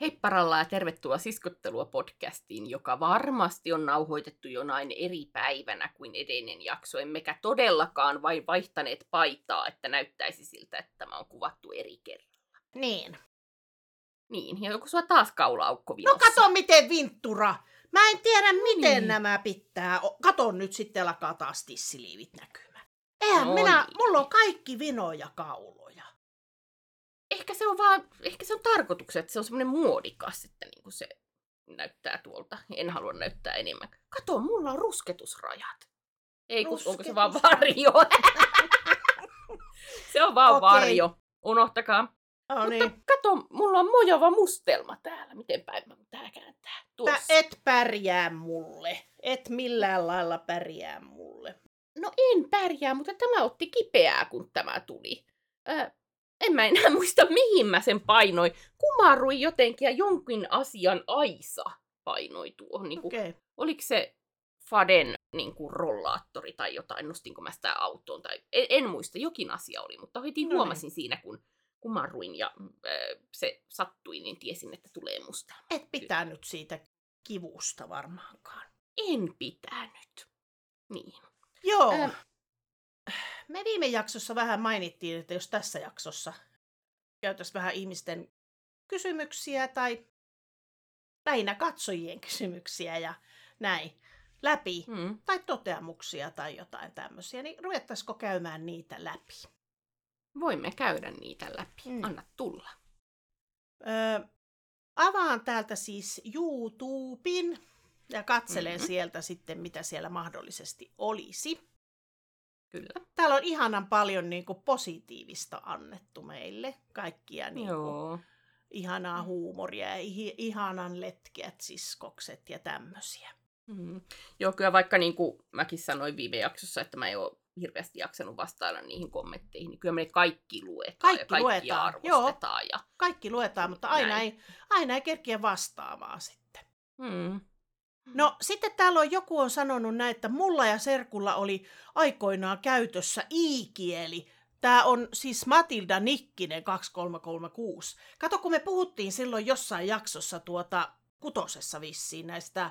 Heipparalla ja tervetuloa Siskottelua podcastiin, joka varmasti on nauhoitettu jonain eri päivänä kuin edellinen jakso. Emmekä todellakaan vain vaihtaneet paitaa, että näyttäisi siltä, että tämä on kuvattu eri kerralla. Niin. Niin, ja onko sua taas kaulaaukko No kato miten Vinttura. Mä en tiedä miten niin. nämä pitää. Kato nyt sitten alkaa taas tissiliivit näkymään. Eihän No minä, niin. mulla on kaikki vinoja kauloja. Ehkä se on vaan, ehkä se on tarkoituksena, että se on semmoinen muodikas, että niinku se näyttää tuolta. En halua näyttää enemmän. Kato, mulla on rusketusrajat. Ei, kun onko se vaan varjo? se on vaan Okei. varjo. Unohtakaa. No Mutta niin. kato, mulla on mojava mustelma täällä. Miten päin mä tää kääntää? Tuossa. et pärjää mulle. Et millään lailla pärjää mulle. No en pärjää, mutta tämä otti kipeää, kun tämä tuli. Ö, en mä enää muista, mihin mä sen painoin. Kumarui jotenkin ja jonkin asian aisa painoi tuohon. Niin kuin. Okay. Oliko se Faden niin kuin, rollaattori tai jotain, nostinko mä sitä autoon. Tai, en, en muista, jokin asia oli, mutta heti No niin. huomasin siinä, kun kumarruin ja ö, se sattui, niin tiesin, että tulee musta. Et pitänyt siitä kivusta varmaankaan. En pitänyt. Niin. Joo. Ö, Me viime jaksossa vähän mainittiin, että jos tässä jaksossa käytäisiin vähän ihmisten kysymyksiä tai lähinnä katsojien kysymyksiä ja näin läpi, mm. tai toteamuksia tai jotain tämmöisiä, niin ruvettaisiko käymään niitä läpi? Voimme käydä niitä läpi. Mm. Anna tulla. Öö, avaan täältä siis YouTuben ja katselen Mhm. mm-hmm. sieltä sitten, mitä siellä mahdollisesti olisi. Kyllä. Täällä on ihanan paljon niin kuin, positiivista annettu meille. Kaikkia niin kuin, Joo. ihanaa huumoria ja ihi- ihanan letkeät siskokset ja tämmöisiä. Mm. Joo, kyllä vaikka niin kuin mäkin sanoin viime jaksossa, että mä en ole hirveästi jaksanut vastailla niihin kommentteihin, niin kyllä me ne kaikki luetaan Kaikki ja kaikki luetaan, arvostetaan. Ja... Kaikki luetaan, mutta aina Näin. ei, aina ei kerkiä vastaamaan sitten. Mm. No sitten täällä on joku on sanonut näin, että mulla ja Serkulla oli aikoinaan käytössä i-kieli. Tämä on siis Matilda Nikkinen 2336. Kato, kun me puhuttiin silloin jossain jaksossa tuota kutosessa vissiin näistä,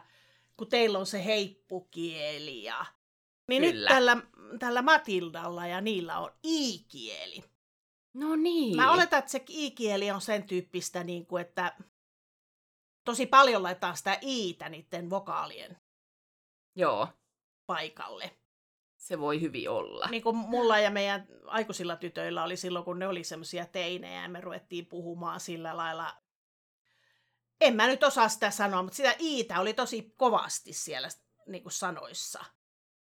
kun teillä on se heippukieli ja... Niin Kyllä. nyt tällä, tällä Matildalla ja niillä on i-kieli. No niin. Mä oletan, että se i-kieli on sen tyyppistä, niin kuin, että tosi paljon laitetaan sitä i-tä niiden vokaalien Joo, paikalle. se voi hyvin olla. Niin kuin mulla ja meidän aikuisilla tytöillä oli silloin, kun ne oli semmoisia teinejä ja me ruvettiin puhumaan sillä lailla. En mä nyt osaa sitä sanoa, mutta sitä iitä oli tosi kovasti siellä niin kuin sanoissa.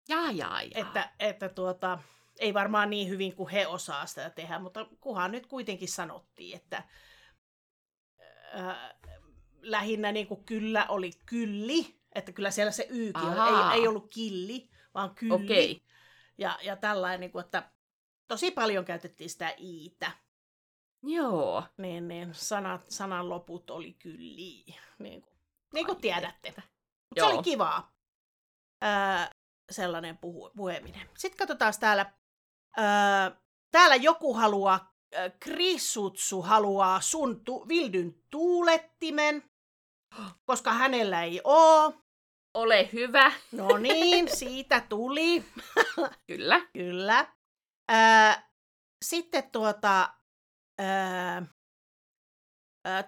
Jaa, jaa, jaa. Että, että tuota, ei varmaan niin hyvin kuin he osaa sitä tehdä, mutta kuhan nyt kuitenkin sanottiin, että ää, lähinnä niin kuin kyllä oli kylli, että kyllä siellä se Ahaa. ei, ei ollut killi, vaan kylli. Okei. Ja, ja tällainen, niin kuin, että tosi paljon käytettiin sitä iitä, Joo. niin, niin sanat, sanan loput oli kylli, niin kuin, niin kuin tiedätte. se oli kivaa, ää, sellainen puhu, puheminen. Sitten katsotaan täällä, ää, täällä joku haluaa, ää, Krissutsu haluaa sun tu, Vildyn tuulettimen, koska hänellä ei oo. Ole hyvä. No niin, siitä tuli. Kyllä. Kyllä. Ää, sitten tuota, ää,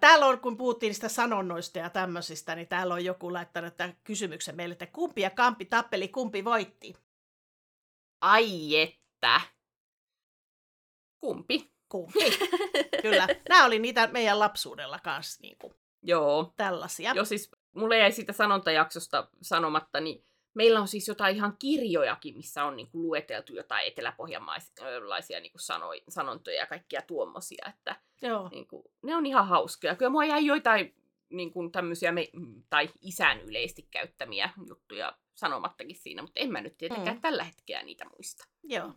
täällä on, kun puhuttiin niistä sanonnoista ja tämmöisistä, niin täällä on joku laittanut tämän kysymyksen meille, että kumpi ja kampi tappeli, kumpi voitti? Ai että. Kumpi? Kumpi. Kyllä. Nämä oli niitä meidän lapsuudella kanssa niin kuin, Joo. tällaisia. Joo, siis mulle jäi siitä sanontajaksosta sanomatta, niin meillä on siis jotain ihan kirjojakin, missä on niinku lueteltu jotain eteläpohjamaisia niinku sanoi, sanontoja ja kaikkia tuommoisia, että Joo. niinku, ne on ihan hauskoja. Kyllä mua jäi joitain niinku, tämmöisiä, me, tai isän yleisesti käyttämiä juttuja sanomattakin siinä, mutta en mä nyt tietenkään Mm. tällä hetkellä niitä muista. Joo.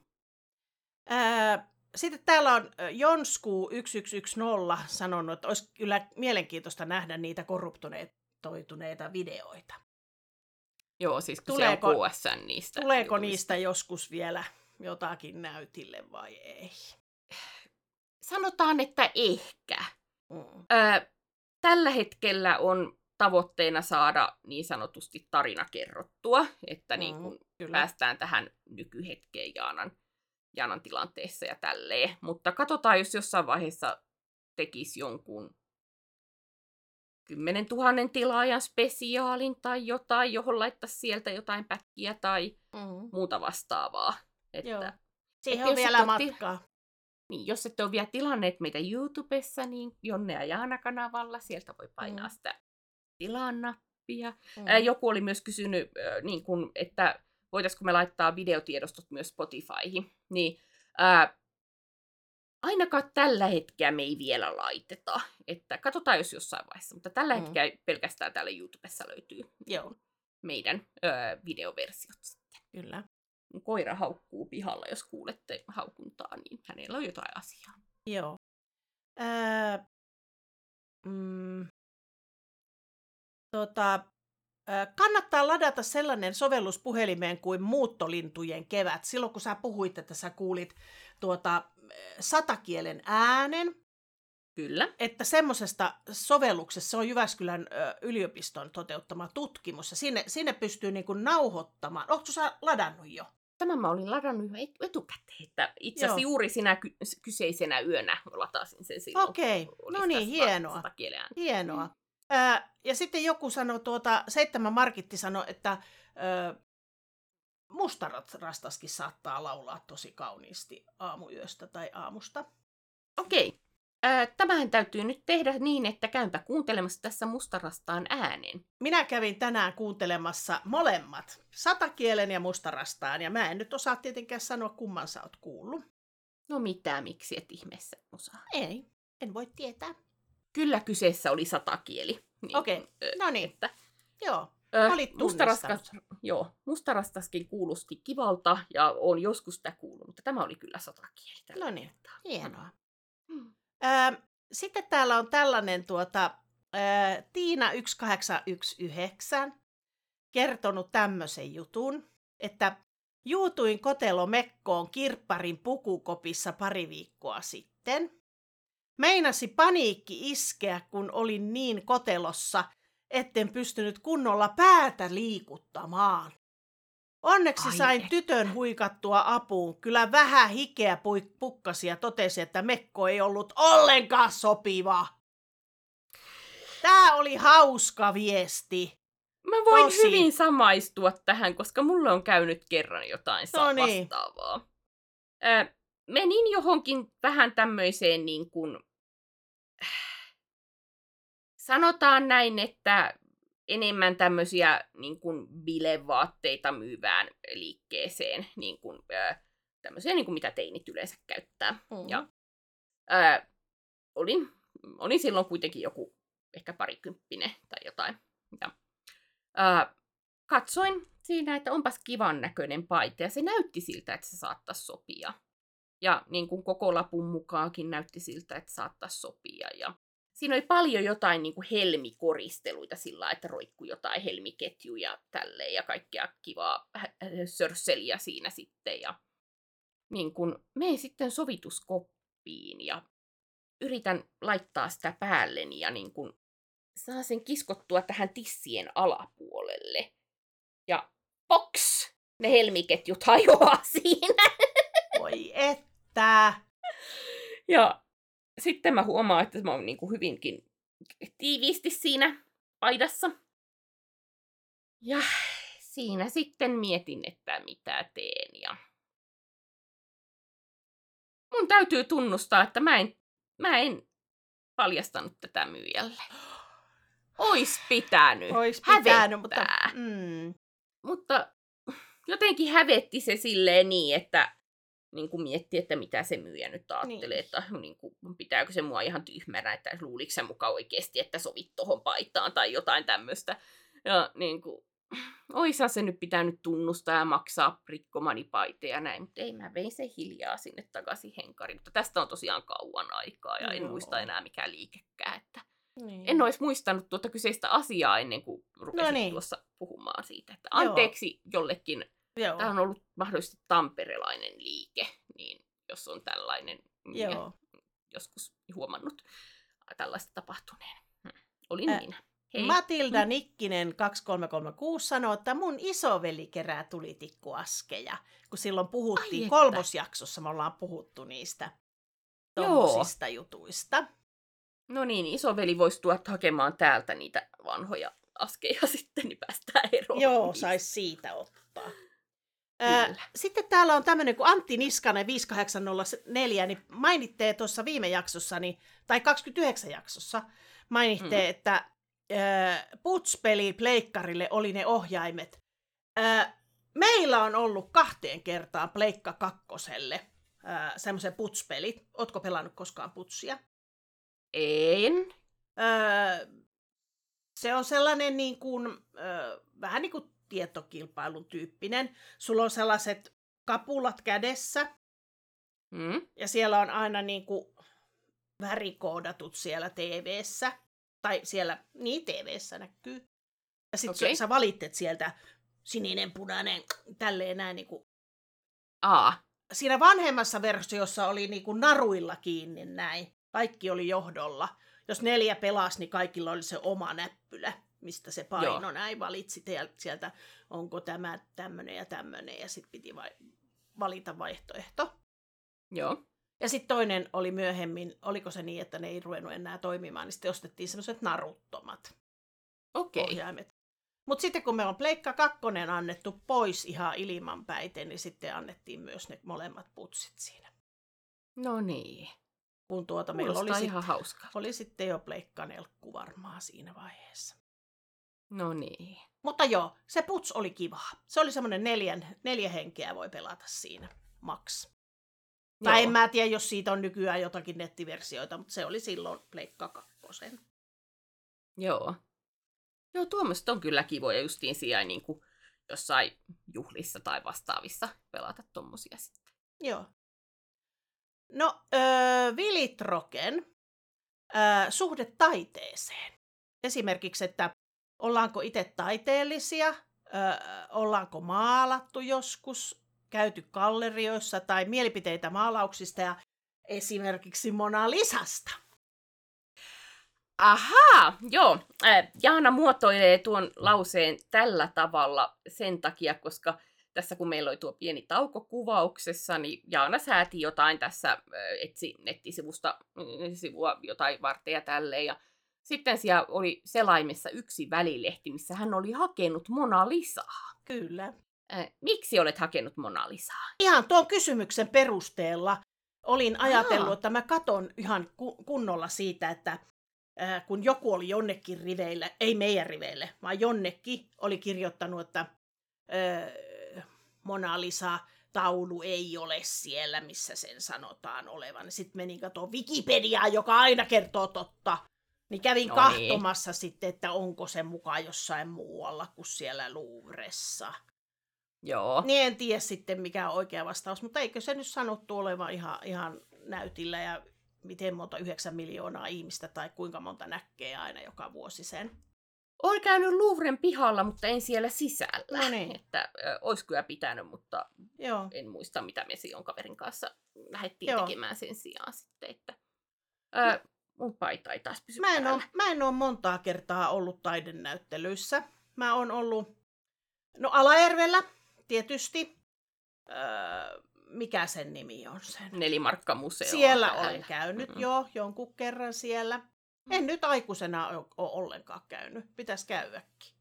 Ää, sitten täällä on ö, Jonsku 1110 sanonut, että olisi kyllä mielenkiintoista nähdä niitä korruptoituneita videoita. Joo, siis Tuleeko- se on niistä. Tuleeko jutuista. niistä joskus vielä jotakin näytille vai ei? Sanotaan, että ehkä. Mm. Öö, tällä hetkellä on tavoitteena saada niin sanotusti tarina kerrottua, että Mm, niin kun Kyllä. päästään tähän nykyhetkeen Jaanan, Jaanan tilanteessa ja tälleen. Mutta katsotaan, jos jossain vaiheessa tekisi jonkun 10 000 tilaajan spesiaalin tai jotain, johon laittaisi sieltä jotain pätkiä tai Mm. muuta vastaavaa. Että, Joo. että Siihen jos on vielä matkaa. niin, jos ette ole vielä tilanneet meitä YouTubessa, niin Jonne ja Jaana kanavalla, sieltä voi painaa Mm. sitä tilaan nappia. Mm. Ää, joku oli myös kysynyt, niin kun, että voitaisiko me laittaa videotiedostot myös Spotifyhin. Niin, ää, ainakaan tällä hetkellä me ei vielä laiteta. Että katsotaan jos jossain vaiheessa, mutta tällä Mm. hetkellä pelkästään täällä YouTubessa löytyy Joo, meidän ää, videoversiot sitten. kyllä. Mun Koira haukkuu pihalla, jos kuulette haukuntaa, niin hänellä on jotain asiaa. Joo. Öö, mm, tota, kannattaa ladata sellainen sovellus puhelimeen kuin Muuttolintujen kevät. Silloin kun sä puhuit, että sä kuulit tuota, satakielen äänen, Kyllä. että semmoisesta sovelluksessa, se on Jyväskylän yliopiston toteuttama tutkimus, ja sinne, sinne pystyy niin kuin nauhoittamaan. Oletko sä ladannut jo? Tämän mä olin ladannut jo et- etukäteen, että itse asiassa juuri sinä ky- kyseisenä yönä latasin sen silloin. Okei, oli no niin, hienoa. Hienoa. Ää, ja sitten joku sanoi, tuota, seitsemän Markitti sanoi, että ää, mustarastaskin saattaa laulaa tosi kauniisti aamuyöstä tai aamusta. Okei. Ää, tämähän täytyy nyt tehdä niin, että käympä kuuntelemassa tässä mustarastaan äänen. Minä kävin tänään kuuntelemassa molemmat, satakielen ja mustarastaan, ja mä en nyt osaa tietenkään sanoa, kumman sä oot kuullut. No mitä, miksi et ihmeessä osaa. Ei, en voi tietää. Kyllä kyseessä oli satakieli. Niin, Okei, ö, no niin, Että, joo. ö, Olit mustaraskas, joo, mustarastaskin kuulosti kivalta ja on joskus sitä kuullut, mutta tämä oli kyllä satakieli. tällä No niin, kertaa. hienoa. Mm. Ää, sitten täällä on tällainen tuota, ää, Tiina 1819 kertonut tämmöisen jutun, että juutuin kotelomekkoon kirpparin pukukopissa pari viikkoa sitten. Meinasi paniikki iskeä, kun olin niin kotelossa, etten pystynyt kunnolla päätä liikuttamaan. Onneksi Ai sain että. tytön huikattua apuun. Kyllä vähän hikeä pukkasi ja totesi, että mekko ei ollut ollenkaan sopiva. Tämä oli hauska viesti. Mä voin Tosi. hyvin samaistua tähän, koska mulle on käynyt kerran jotain No niin. vastaavaa. Menin johonkin vähän tämmöiseen niin kuin, sanotaan näin, että enemmän tämmöisiä niin kuin bilevaatteita myyvään liikkeeseen, niin kuin, ää, tämmöisiä niin kuin mitä teinit yleensä käyttää. Mm. Ja ää, olin, olin silloin kuitenkin joku ehkä parikymppinen tai jotain. Ja, ää, katsoin siinä, että onpas kivan näköinen paita ja se näytti siltä, että se saattaisi sopia. Ja niin kuin koko lapun mukaankin näytti siltä, että saattaisi sopia. Ja siinä oli paljon jotain niin kuin helmikoristeluita sillä että roikkui jotain helmiketjuja tälleen ja kaikkea kivaa sörsseliä siinä sitten. Ja niin kuin menen sitten sovituskoppiin ja yritän laittaa sitä päälleni ja niin kuin saa sen kiskottua tähän tissien alapuolelle. Ja box! Ne helmiketjut hajoaa siinä. Voi että. Ja sitten mä huomaan, että mä oon niin kuin hyvinkin tiiviisti siinä paidassa. Ja siinä sitten mietin, että mitä teen. Ja mun täytyy tunnustaa, että mä en, mä en paljastanut tätä myyjälle. Ois pitänyt. Ois pitänyt, mutta... Mm, Mutta jotenkin hävetti se silleen niin, että niin kuin mietti, että mitä se myyjä nyt ajattelee, Niin. että niin kuin, pitääkö se mua ihan tyhmänä, että luuliko se muka oikeasti, että sovit tohon paitaan tai jotain tämmöistä. Ja niin kuin, oishan se nyt pitänyt tunnustaa ja maksaa rikkomani paite ja näin, mutta ei, mä vein se hiljaa sinne takaisin henkariin. Mutta tästä on tosiaan kauan aikaa ja en Joo. muista enää mikä liikekään, että niin. en olisi muistanut tuota kyseistä asiaa ennen kuin rupesin No niin. tuossa puhumaan siitä. Että Joo. anteeksi jollekin, Joo. tämä on ollut mahdollisesti tamperelainen liike, niin jos on tällainen, Joo. joskus huomannut tällaista tapahtuneen. Hmm. olin Ä, minä. Hei. Matilda Nikkinen 2336 sanoo, että mun isoveli kerää tulitikkuaskeja. Kun silloin puhuttiin, kolmosjaksossa me ollaan puhuttu niistä Joo. tommosista jutuista. No niin, isoveli voisi tuoda hakemaan täältä niitä vanhoja askeja sitten, niin päästään eroon. Joo, saisi siitä ottaa. Kyllä. Sitten täällä on tämmöinen kuin Antti Niskanen 5804, niin mainitte tuossa viime jaksossa, niin, tai 29 jaksossa, mainitte, Mm. että Puts-peli pleikkarille oli ne ohjaimet. Meillä on ollut kahteen kertaan Pleikka kakkoselle semmoisen Puts-pelit. Ootko pelannut koskaan Putsia? En. Se on sellainen niin kuin, vähän niin kuin tietokilpailun tyyppinen. Sulla on sellaiset kapulat kädessä Mm. ja siellä on aina niin kuin värikoodatut siellä TV-ssä. Tai siellä, niin TV-ssä näkyy. Ja sitten okay. sä valitset sieltä sininen, punainen, tälleen näin niin kuin. Aa, Siinä vanhemmassa versiossa oli niin kuin naruilla kiinni näin. Kaikki oli johdolla. Jos neljä pelasi, niin kaikilla oli se oma näppylä, mistä se paino Joo. näin. Valitsi sieltä, onko tämä tämmöinen ja tämmöinen, ja sitten piti vai- valita vaihtoehto. joo. Ja sitten toinen oli myöhemmin, oliko se niin, että ne ei ruvennut enää toimimaan, niin sitten ostettiin semmoiset naruttomat Okei. ohjaimet. Mutta sitten kun me on Pleikka 2 annettu pois ihan ilman päite, niin sitten annettiin myös ne molemmat putsit siinä. No niin. Kun tuota meillä Kuulostaa oli, ihan sitten, hauskaa. oli sitten jo Pleikka nelkku varmaan siinä vaiheessa. No niin. Mutta joo, se puts oli kiva. Se oli semmoinen neljän, neljä henkeä voi pelata siinä, maks. Tai Joo. en mä tiedä, jos siitä on nykyään jotakin nettiversioita, mutta se oli silloin Pleikka kakkosen. Joo. Joo, tuommoiset on kyllä kivoja justiin siellä niin kuin jossain juhlissa tai vastaavissa pelata tommosia sitten. Joo. No, öö, Vilitroken öö, suhde taiteeseen. Esimerkiksi, että ollaanko itse taiteellisia, ollaanko maalattu joskus, käyty gallerioissa tai mielipiteitä maalauksista ja esimerkiksi Mona Lisasta. Ahaa, joo. Jaana muotoilee tuon lauseen tällä tavalla sen takia, koska tässä kun meillä oli tuo pieni tauko kuvauksessa, niin Jaana sääti jotain tässä, etsi nettisivusta mm, sivua jotain varten ja tälleen. Ja sitten siellä oli selaimessa yksi välilehti, missä hän oli hakenut Mona Lisaa. Kyllä. Äh, miksi olet hakenut Mona Lisaa? Ihan tuon kysymyksen perusteella olin ajatellut, Aa. että mä katon ihan ku- kunnolla siitä, että ää, kun joku oli jonnekin riveille, ei meidän riveille, vaan jonnekin oli kirjoittanut, että ää, Mona Lisa taulu ei ole siellä, missä sen sanotaan olevan. Sitten menin katsomaan Wikipediaa, joka aina kertoo totta. Niin kävin No no niin. kahtomassa sitten, että onko se mukaan jossain muualla kuin siellä Louvressa. Joo. Niin en tiedä sitten mikä on oikea vastaus, mutta eikö se nyt sanottu olevan ihan, ihan näytillä ja miten monta, 9 miljoonaa ihmistä tai kuinka monta näkee aina joka vuosi sen. Olen käynyt Louvren pihalla, mutta en siellä sisällä. No niin. Että ö, olisi kyllä pitänyt, mutta Joo. en muista, mitä me silloin kaverin kanssa lähdettiin Joo. tekemään sen sijaan sitten. Että, ö, mun paita ei taas pysy Mä en, ole, mä en ole montaa kertaa ollut taidenäyttelyissä. Mä oon ollut, no Alajärvellä tietysti. Öö, mikä sen nimi on sen? Nelimarkkamuseo. Siellä täällä. olen käynyt Mm. jo jonkun kerran siellä. En nyt aikuisena ole ollenkaan käynyt. Pitäisi käydäkin.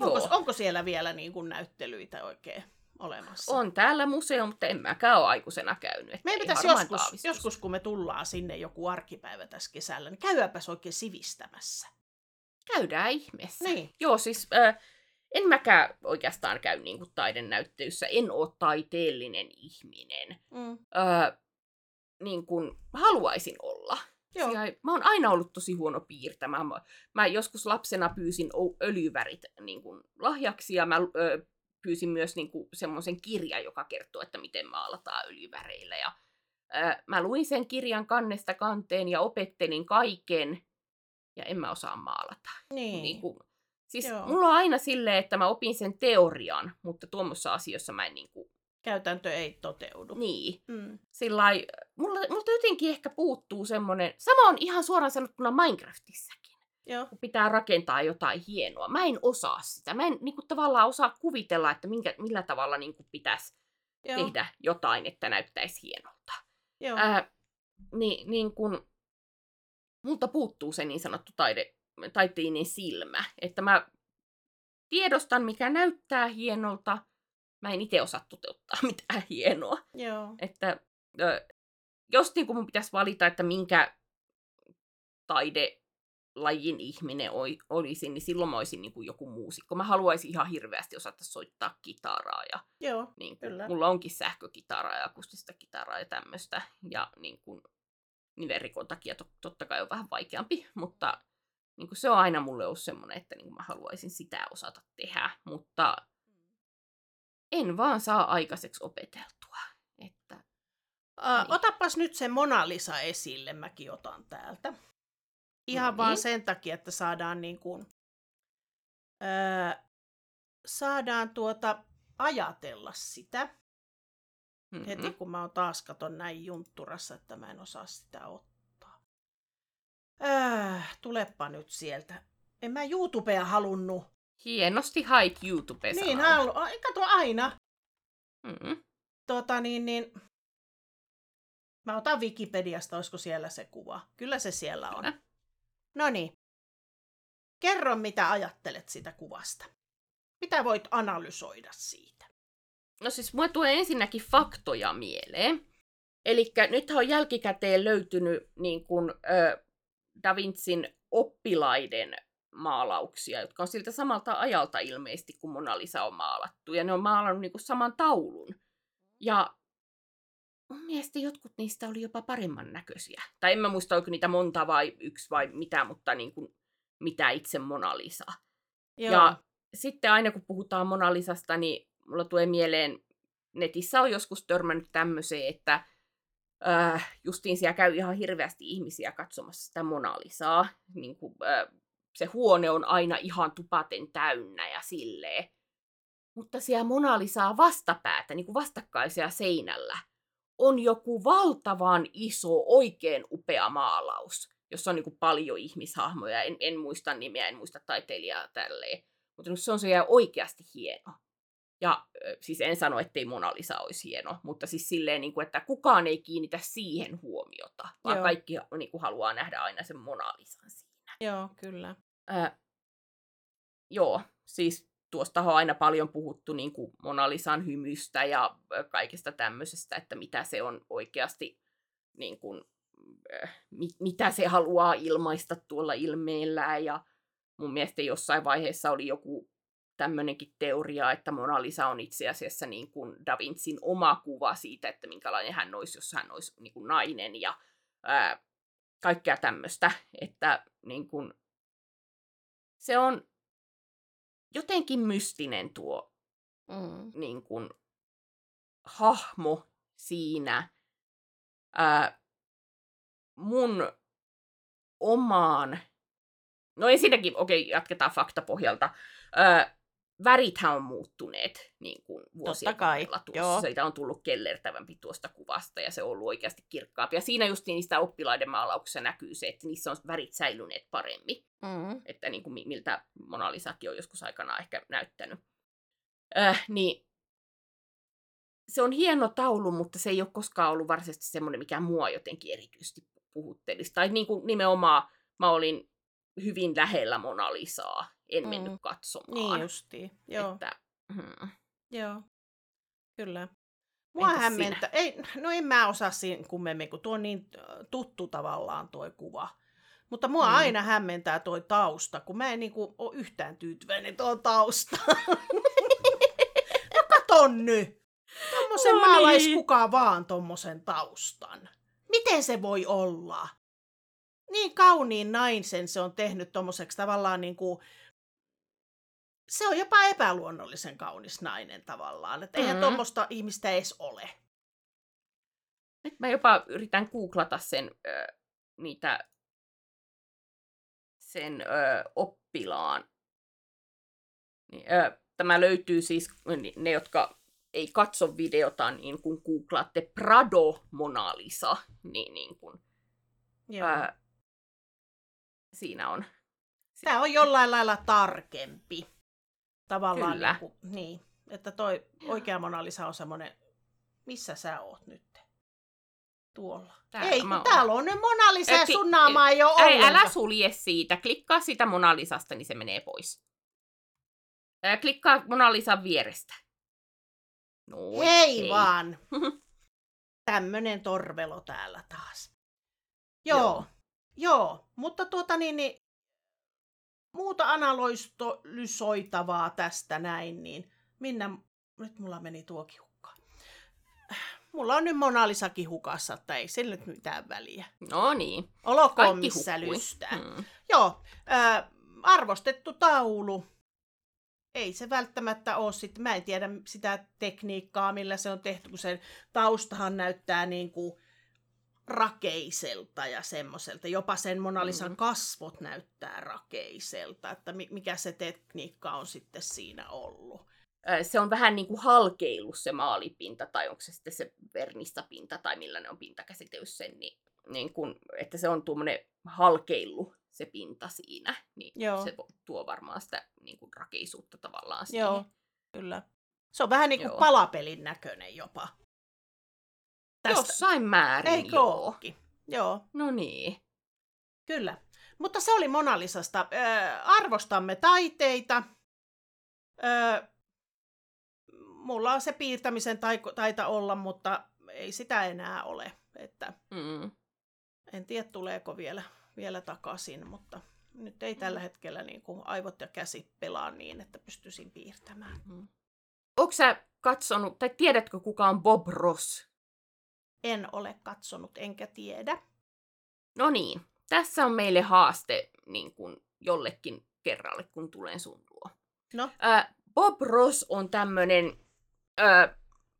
Joo. Onko, onko siellä vielä niin kuin näyttelyitä oikein olemassa? On täällä museo, mutta en mäkään ole aikuisena käynyt. Meidän ei pitäisi joskus, taavistus. joskus, kun me tullaan sinne joku arkipäivä tässä kesällä, niin käydäpäs oikein sivistämässä. Käydään ihmeessä. Niin. Joo, siis äh, en mäkään oikeastaan käy niin kuin taidennäyttelyssä. En ole taiteellinen ihminen. Mm. Äh, niin kuin haluaisin olla. Joo. Mä oon aina ollut tosi huono piirtämään. Mä, mä joskus lapsena pyysin öljyvärit niin kuin lahjaksi ja mä ö, pyysin myös niin kuin semmoisen kirjan, joka kertoo, että miten maalataan öljyväreillä. Ja, ö, mä luin sen kirjan kannesta kanteen ja opettelin kaiken ja en mä osaa maalata. Niin. Niin kuin, siis Joo. mulla on aina silleen, että mä opin sen teorian, mutta tuommoissa asioissa mä en niin kuin, Käytäntö ei toteudu. niin, Mm. sillai, mulla, multa jotenkin ehkä puuttuu semmoinen, sama on ihan suoraan sanottuna Minecraftissakin. Joo. kun pitää rakentaa jotain hienoa. Mä en osaa sitä. Mä en niin kuin, tavallaan osaa kuvitella, että minkä, millä tavalla niin kuin, pitäisi Joo. tehdä jotain, että näyttäisi hienolta. Joo. Ää, niin, niin kun, multa puuttuu se niin sanottu taide, taiteinen silmä, että mä tiedostan, mikä näyttää hienolta, mä en itse osaa toteuttaa mitään hienoa. Joo. Että ö, jos niin kun mun pitäisi valita, että minkä taidelajin ihminen olisin, niin silloin mä olisin niin kuin joku muusikko. Mä haluaisin ihan hirveästi osata soittaa kitaraa ja Joo. niin kuin, Kyllä. mulla onkin sähkökitaraa ja akustista kitaraa ja tämmöistä. Ja niin kuin, nivelrikon takia to, totta kai on vähän vaikeampi, mutta niin kuin se on aina mulle ollut semmoinen, että niin kuin mä haluaisin sitä osata tehdä, mutta en vaan saa aikaiseksi opeteltua. Että, Ä, Niin. otapas nyt se Mona Lisa esille, mäkin otan täältä. Ihan vaan niin. sen takia, että saadaan niin kuin, ää, saadaan tuota ajatella sitä. mm-hmm. Heti kun mä oon taas katon näin juntturassa, että mä en osaa sitä ottaa. Äh, tulepa nyt sieltä. En mä YouTubea halunnut. Hienosti hait youtube Niin, halu... Kato aina. mm-hmm. Tota niin, niin... Mä otan Wikipediasta, olisiko siellä se kuva. Kyllä se siellä on. Kyllä. No niin. Kerro, mitä ajattelet sitä kuvasta. Mitä voit analysoida siitä? No siis mulle tulee ensinnäkin faktoja mieleen. Eli nyt on jälkikäteen löytynyt niin kun, ö, Da Vincin oppilaiden maalauksia, jotka on siltä samalta ajalta ilmeisesti, kun Mona Lisa on maalattu. Ja ne on maalannut niin kuin saman taulun. Ja mun mielestä jotkut niistä oli jopa paremman näköisiä. Tai en mä muista, oliko niitä monta vai yksi vai mitä, mutta niin kuin, mitä itse Mona Lisa. Ja sitten aina kun puhutaan Mona Lisasta, niin mulla tulee mieleen, netissä on joskus törmännyt tämmöiseen, että äh, justiin siellä käy ihan hirveästi ihmisiä katsomassa sitä Mona Lisaa. Niin kuin, äh, se huone on aina ihan tupaten täynnä ja silleen. Mutta siellä Mona Lisaa vastapäätä, niin kuin vastakkaisia seinällä, on joku valtavan iso, oikein upea maalaus, jossa on niin kuin paljon ihmishahmoja. En, en muista nimeä, en muista taiteilijaa tälleen. Mutta se on se jää oikeasti hieno. Ja siis en sano, ettei Mona Lisa olisi hieno, mutta siis silleen, niin kuin, että kukaan ei kiinnitä siihen huomiota, vaan Joo. kaikki niin kuin, haluaa nähdä aina sen Mona Lisan siinä. Joo, kyllä. Ö, joo, siis tuosta on aina paljon puhuttu niin kuin Mona Lisan hymystä ja kaikesta tämmöisestä, että mitä se on oikeasti, niin kuin, mit, mitä se haluaa ilmaista tuolla ilmeellään. Ja mun mielestä jossain vaiheessa oli joku tämmöinenkin teoria, että Mona Lisa on itse asiassa niin kuin Da Vincin oma kuva siitä, että minkälainen hän olisi, jos hän olisi niin kuin nainen ja ää, kaikkea tämmöistä. Että niin kuin, se on jotenkin mystinen tuo Mm. niin kuin, hahmo siinä ää, mun omaan... No ensinnäkin, okei, jatketaan faktapohjalta. Ää, värithän on muuttuneet niin kuin vuosien varrella tuossa. joo. Siitä on tullut kellertävämpi tuosta kuvasta ja se on ollut oikeasti kirkkaampi. Ja siinä just niistä oppilaiden maalauksissa näkyy se, että niissä on värit säilyneet paremmin Mm. että niin kuin mi- miltä Mona Lisakin on joskus aikanaan ehkä näyttänyt. Äh, niin se on hieno taulu, mutta se ei ole koskaan ollut varsinaisesti semmoinen, mikä mua jotenkin erityisesti puhuttelisi. Tai niin kuin nimenomaan mä olin hyvin lähellä Mona Lisaa, en Mm. mennyt katsomaan. Niin justiin. Joo, Että, hmm. joo. Kyllä. Mua Entäs hämmentä. Ei, no en mä osaa siinä kummemmin, kun tuo on niin tuttu tavallaan tuo kuva. Mutta mua Mm. aina hämmentää tuo tausta, kun mä en niinku ole yhtään tyytyväinen tuohon taustaan. no katon nyt! Tommosen No no maalais niin. kuka vaan tommosen taustan. Miten se voi olla? Niin kauniin naisen se on tehnyt tommoseksi tavallaan niinku... Se on jopa epäluonnollisen kaunis nainen tavallaan. Että eihän Mm. tommosta ihmistä edes ole. Nyt mä jopa yritän googlata sen, ö, niitä, sen ö, oppilaan. Niin, ö, tämä löytyy siis, ne jotka ei katso videota, niin kun googlaatte Prado Mona Lisa, niin, niin kun, Joo. ää, siinä on Tämä on jollain lailla tarkempi. Tavallaan Kyllä. Niin, kuin, niin, että toi oikea Mona Lisa on semmoinen, missä sä oot nyt? Tuolla. Täällä ei, mä kun täällä on ne Mona Lisa ja Ei, sun naama ei ole Ei, älä sulje siitä. Klikkaa sitä Mona Lisasta, niin se menee pois. Ää, klikkaa Mona Lisan vierestä. No, Hei vaan. Tämmönen torvelo täällä taas. Joo. joo, joo. mutta tuota niin, niin muuta analysoitavaa tästä näin, niin Minna, nyt mulla meni tuokin hukkaan. Mulla on nyt Mona Lisakin hukassa, että ei sillä nyt mitään väliä. No niin. Olkoon Kaikki missä hukkui. lystää. Mm. Joo, äh, arvostettu taulu. Ei se välttämättä ole sitten, mä en tiedä sitä tekniikkaa, millä se on tehty, kun sen taustahan näyttää niin kuin rakeiselta ja semmoiselta. Jopa sen Mona Lisan Mm. kasvot näyttää rakeiselta, että mi- mikä se tekniikka on sitten siinä ollut. Se on vähän niin kuin halkeillut se maalipinta, tai onko se sitten se vernistapinta, tai millä ne on pinta käsitellyt sen, niin, niin kun, että se on tuommoinen halkeillu se pinta siinä, niin Joo. se tuo varmaan sitä niin kuin rakeisuutta tavallaan siihen. Joo, kyllä. Se on vähän niin kuin Joo. palapelin näköinen jopa. Jossain määrin, Eikö joo. Joo. No niin. Kyllä. Mutta se oli Mona Lisasta. Ö, arvostamme taiteita. Ö, mulla on se piirtämisen taiko, taita olla, mutta ei sitä enää ole. Että Mm. en tiedä, tuleeko vielä, vielä takaisin, mutta nyt ei tällä hetkellä niin kuin aivot ja käsi pelaa niin, että pystyisin piirtämään. Mm. Onko sä katsonut, tai tiedätkö kuka on Bob Ross? En ole katsonut, enkä tiedä. No niin, tässä on meille haaste niin kuin jollekin kerralle, kun tulen sun luo. No, Ää, Bob Ross on tämmöinen,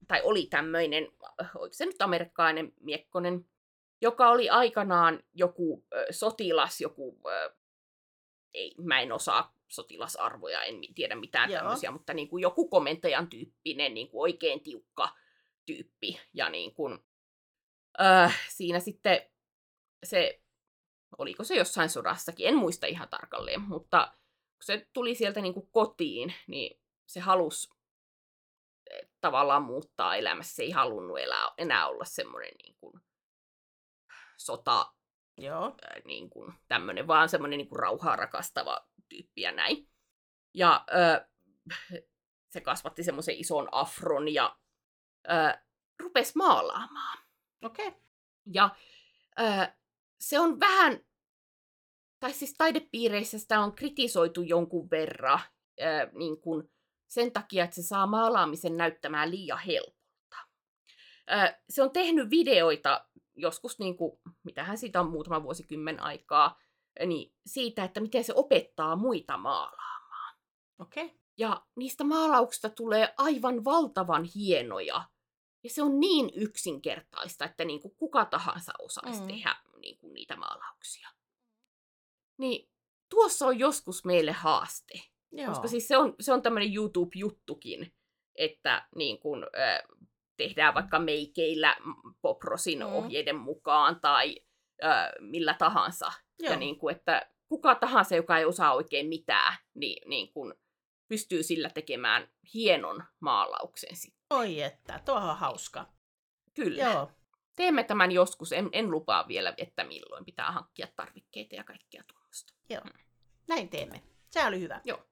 tai oli tämmöinen, oliko se nyt amerikkalainen miekkonen, joka oli aikanaan joku ä, sotilas, joku, ä, ei, mä en osaa sotilasarvoja, en tiedä mitään Joo. tämmöisiä, mutta niin kuin joku komentajan tyyppinen, niin kuin oikein tiukka tyyppi. Ja niin kuin, äh, siinä sitten se, oliko se jossain sodassakin, en muista ihan tarkalleen, mutta kun se tuli sieltä niin kuin kotiin, niin se halusi eh, tavallaan muuttaa elämässä. Se ei halunnut elää, enää olla semmoinen niin kuin sota, joo. ää, niin kuin tämmöinen, vaan semmoinen niin kuin rauhaa rakastava tyyppi ja näin. Ja ö, se kasvatti semmoisen ison afron ja ö, rupesi maalaamaan. Okei. Okay. Ja ö, se on vähän, tai siis taidepiireissä sitä on kritisoitu jonkun verran ö, niin kuin sen takia, että se saa maalaamisen näyttämään liian helpolta. Se on tehnyt videoita joskus, niin kuin, mitähän siitä on muutama vuosikymmen aikaa, niin siitä, että miten se opettaa muita maalaamaan. Okei. Okay. Ja niistä maalauksista tulee aivan valtavan hienoja. Ja se on niin yksinkertaista, että niin kuin kuka tahansa osaisi Mm. tehdä niin kuin niitä maalauksia. Niin tuossa on joskus meille haaste. Joo. Koska siis se on, se on tämmöinen YouTube-juttukin, että niin kun, ö, tehdään vaikka meikeillä Poprosin Mm. ohjeiden mukaan tai ö, millä tahansa. Joo. Ja niin kuin, että kuka tahansa, joka ei osaa oikein mitään, niin, niin kun pystyy sillä tekemään hienon maalauksen sitten. Oi että, tuo on hauska. Kyllä. Joo. Teemme tämän joskus. En, en lupaa vielä, että milloin pitää hankkia tarvikkeita ja kaikkea tuommoista. Joo. Näin teemme. Se oli hyvä. Joo.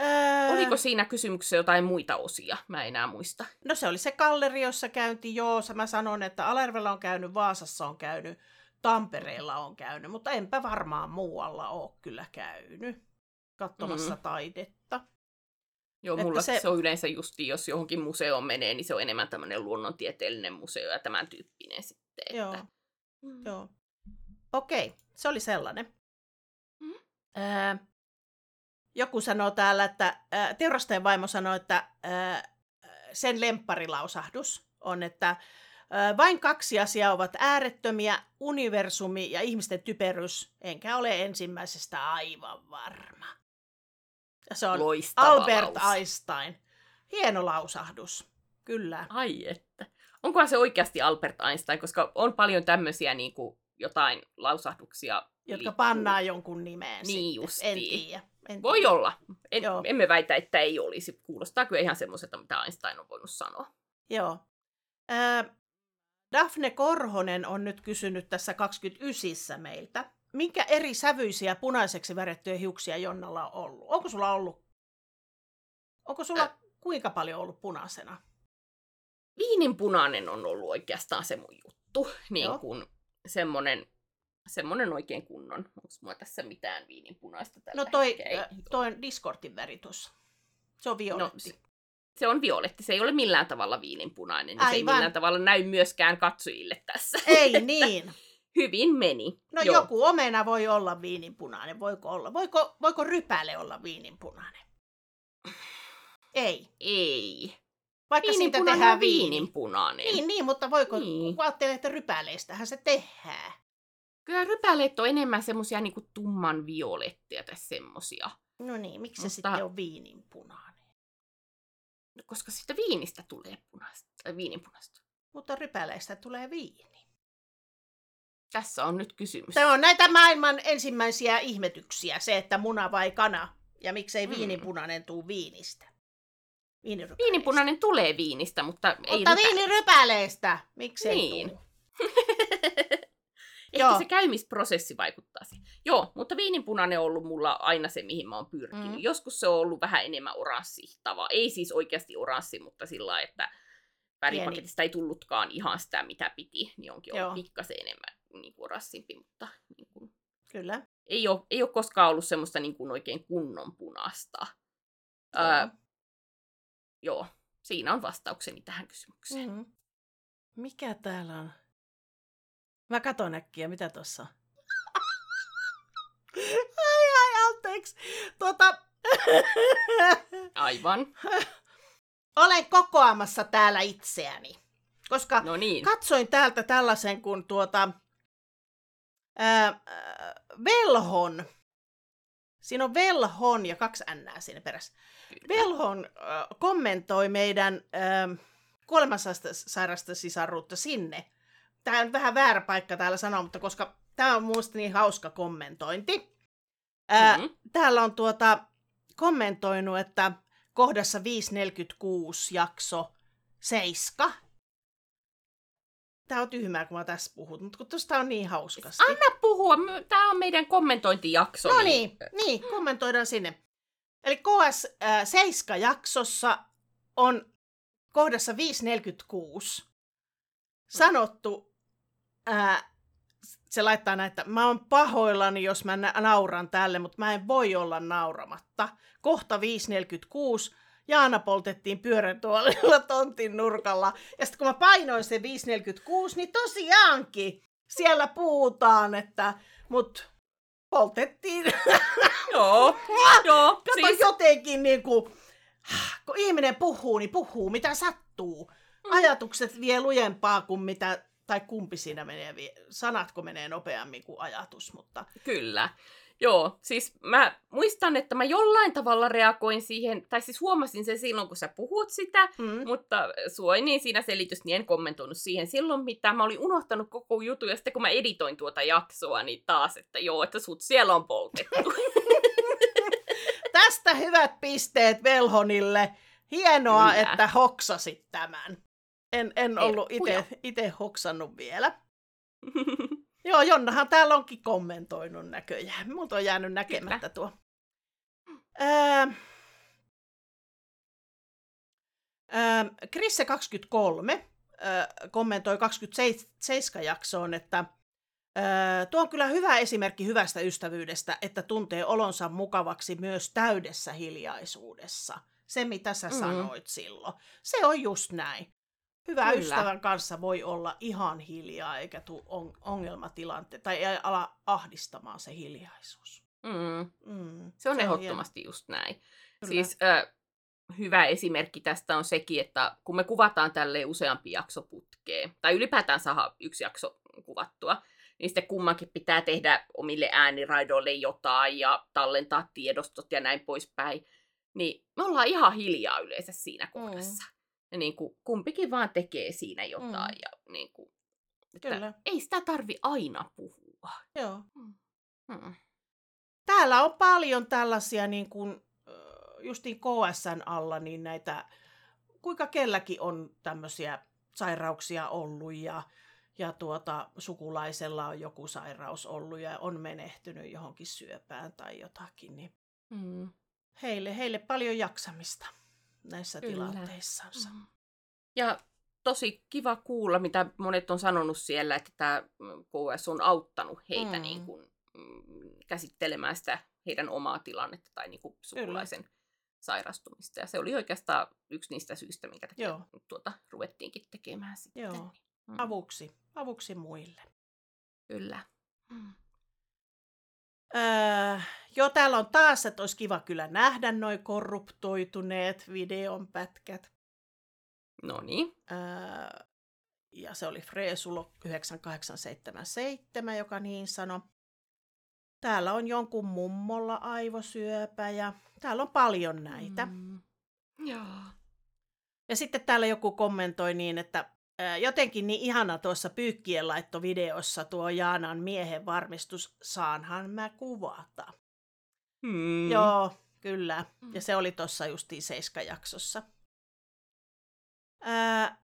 Öö, Oliko siinä kysymyksessä jotain muita osia? Mä en enää muista. No se oli se galleri, jossa käynti. Joo, mä sanon, että Alervella on käynyt, Vaasassa on käynyt, Tampereella on käynyt, mutta enpä varmaan muualla ole kyllä käynyt katsomassa Mm. taidetta. Joo, Että mulla se- se... on yleensä justi, jos johonkin museoon menee, niin se on enemmän tämmöinen luonnontieteellinen museo ja tämän tyyppinen sitten. Joo. Että... Mm. Joo. Okei, se oli sellainen. Mm. Öö, joku sanoo täällä, että äh, teurastajan vaimo sanoi, että äh, sen lempparilausahdus on, että äh, vain kaksi asiaa ovat äärettömiä, universumi ja ihmisten typerys, enkä ole ensimmäisestä aivan varma. Ja se on Loistava Albert lause. Einstein. Hieno lausahdus, kyllä. Ai että. Onkohan se oikeasti Albert Einstein, koska on paljon tämmöisiä, niin kuin, jotain lausahduksia. Jotka liikkuu. pannaan jonkön nimeen Niin justiin. En tiedä. En Voi tiedä. olla. En, Joo. emme väitä, että ei olisi. Kuulostaa kyllä ihan semmoiselta, mitä Einstein on voinut sanoa. Joo. Ää, Daphne Korhonen on nyt kysynyt tässä 29 meiltä. Minkä eri sävyisiä punaiseksi värettyjä hiuksia Jonnalla on ollut? Onko sulla ollut? Onko sulla kuinka paljon ollut punaisena? Viininpunainen on ollut oikeastaan se mun juttu. Niin Joo. kuin semmonen, semmonen oikein kunnon. Onko mulla tässä mitään viininpunaista tällä No toi, hetkellä? äh, toi on Discordin väri tuossa. Se on No, violetti. se, se on violetti. Se ei ole millään tavalla viininpunainen. Ja se ei Aivan. millään tavalla näy myöskään katsojille tässä. Ei niin. Hyvin meni. No Joo. joku omena voi olla viininpunainen. Voiko olla? Voiko, voiko rypäle olla viininpunainen? Ei. Ei. Vaikka siitä tehdään viini. viininpunainen. Niin, niin, mutta voiko, Niin. kun ajattelee, että rypäleistähän se tehdään. Kyllä rypäleet on enemmän semmosia niinku tumman violetteja tai semmosia. No niin, miksi se Mutta- sitten on viininpunainen? Koska siitä viinistä tulee punaista. Tai viininpunaista. Mutta rypäleistä tulee viini. Tässä on nyt kysymys. Tämä on näitä maailman ensimmäisiä ihmetyksiä, se, että muna vai kana, ja miksei Mm. viininpunainen tuu viinistä. Viininpunainen tulee viinistä, mutta, ei Mutta rypä- viinirypäleistä, miksei Niin. tuu? Ehkä Joo. se käymisprosessi vaikuttaa siihen. Joo, mutta viininpunainen on ollut mulla aina se, mihin mä oon pyrkinyt. Mm. Joskus se on ollut vähän enemmän oranssihtava. Ei siis oikeasti oranssi, mutta sillä että väripaketista ei tullutkaan ihan sitä, mitä piti. Niin onkin ollut pikkasen enemmän niin kuin oranssimpi, mutta niin kuin, Kyllä. ei, ole, ei ole koskaan ollut semmoista niin kuin oikein kunnon punasta. Joo. Ää, joo, siinä on vastaukseni tähän kysymykseen. Mm. Mm-hmm. Mikä täällä on? Mä katon äkkiä, mitä tossa ai ai, anteeksi. Tuota, Aivan. olen kokoamassa täällä itseäni. Koska No niin. katsoin täältä tällaisen kuin tuota, ää, ää, velhon. Siinä on velhon ja kaksi n siinä perässä. Velhon äh, kommentoi meidän äh, kuolemansairasta sisarruutta sinne. Tämä on vähän väärä paikka täällä sanoa, mutta koska tämä on minusta niin hauska kommentointi. Äh, Mm. Täällä on tuota kommentoinut, että kohdassa 546 jakso 7. Tämä on tyhmää, kun mä tässä puhun, mutta kun tuosta on niin hauskasti. Anna puhua. Tämä on meidän kommentointijakso. No niin, niin, kommentoidaan sinne. Eli KS7-jaksossa on kohdassa 546 sanottu, ää, se laittaa näin, että mä oon pahoillani, jos mä nauran tälle, mutta mä en voi olla nauramatta. Kohta 546, Jaana poltettiin pyörän tuolilla tontin nurkalla. Ja sitten kun mä painoin se 546, niin tosiaankin siellä puhutaan, että mut poltettiin Joo, joo. Kato Siis, jotenkin niin kuin, kun ihminen puhuu, niin puhuu mitä sattuu. Mm. Ajatukset vie lujempaa kuin mitä, tai kumpi siinä menee, sanatko menee nopeammin kuin ajatus, mutta kyllä. Joo, siis mä muistan, että mä jollain tavalla reagoin siihen, tai siis huomasin sen silloin, kun sä puhut sitä, mm. mutta suoin niin siinä selitys, niin en kommentoinut siihen silloin mitään. Mä olin unohtanut koko jutun, ja sitten kun mä editoin tuota jaksoa, niin taas, että joo, että sut siellä on poltettu. tästä hyvät pisteet Velhonille. Hienoa, Kyllä. että hoksasit tämän. En, en ollut itse hoksannut vielä. Joo, Jonnahan täällä onkin kommentoinut näköjään. Multa on jäänyt näkemättä tuo. Öö, öö, Krisse 23 öö, kommentoi 27 jaksoon, että öö, tuo on kyllä hyvä esimerkki hyvästä ystävyydestä, että tuntee olonsa mukavaksi myös täydessä hiljaisuudessa. Se, mitä sä Mm. sanoit silloin. Se on just näin. Hyvä Kyllä. ystävän kanssa voi olla ihan hiljaa, eikä tule on, ongelmatilante tai ei ala ahdistamaan se hiljaisuus. mm, Mm, se on hieno. ehdottomasti just näin. Kyllä. Siis ö, hyvä esimerkki tästä on sekin, että kun me kuvataan tälle useampi jakso putkeen, tai ylipäätään saada yksi jakso kuvattua, niin sitten kummankin pitää tehdä omille ääniraidoille jotain ja tallentaa tiedostot ja näin poispäin. Niin me ollaan ihan hiljaa yleensä siinä kohdassa. Ja niin kuin, kumpikin vaan tekee siinä jotain. Mm. Ja niin kuin, Että Kyllä. Ei sitä tarvi aina puhua. Joo. Mm. Täällä on paljon tällaisia niin kuin, justiin KSN alla, niin näitä, kuinka kelläkin on tämmöisiä sairauksia ollut ja, ja tuota, sukulaisella on joku sairaus ollut ja on menehtynyt johonkin syöpään tai jotakin, niin Mm. heille, heille paljon jaksamista näissä Kyllä. tilanteissansa. Mm. Ja tosi kiva kuulla, mitä monet on sanonut siellä, että tämä KS on auttanut heitä Mm. niin kuin, mm, käsittelemään sitä heidän omaa tilannetta tai niin kuin sukulaisen sairastumista. Ja se oli oikeastaan yksi niistä syistä, minkä takia Joo. tuota ruvettiinkin tekemään sitten. Joo. niin. Mm. Avuksi, avuksi muille. Kyllä. Mm. Öö, joo, täällä on taas, että olisi kiva kyllä nähdä noin korruptoituneet videonpätkät. No niin. Öö, ja se oli Freesulo 9877, joka niin sanoi. Täällä on jonkun mummolla aivosyöpä ja täällä on paljon näitä. Mm. Joo. Ja sitten täällä joku kommentoi niin, että jotenkin niin ihana tuossa pyykkien laittovideossa tuo Jaanan miehen varmistus, saanhan mä kuvata. Mm. Joo, kyllä. Mm. Ja se oli tuossa justiin Seiska-jaksossa. Ää,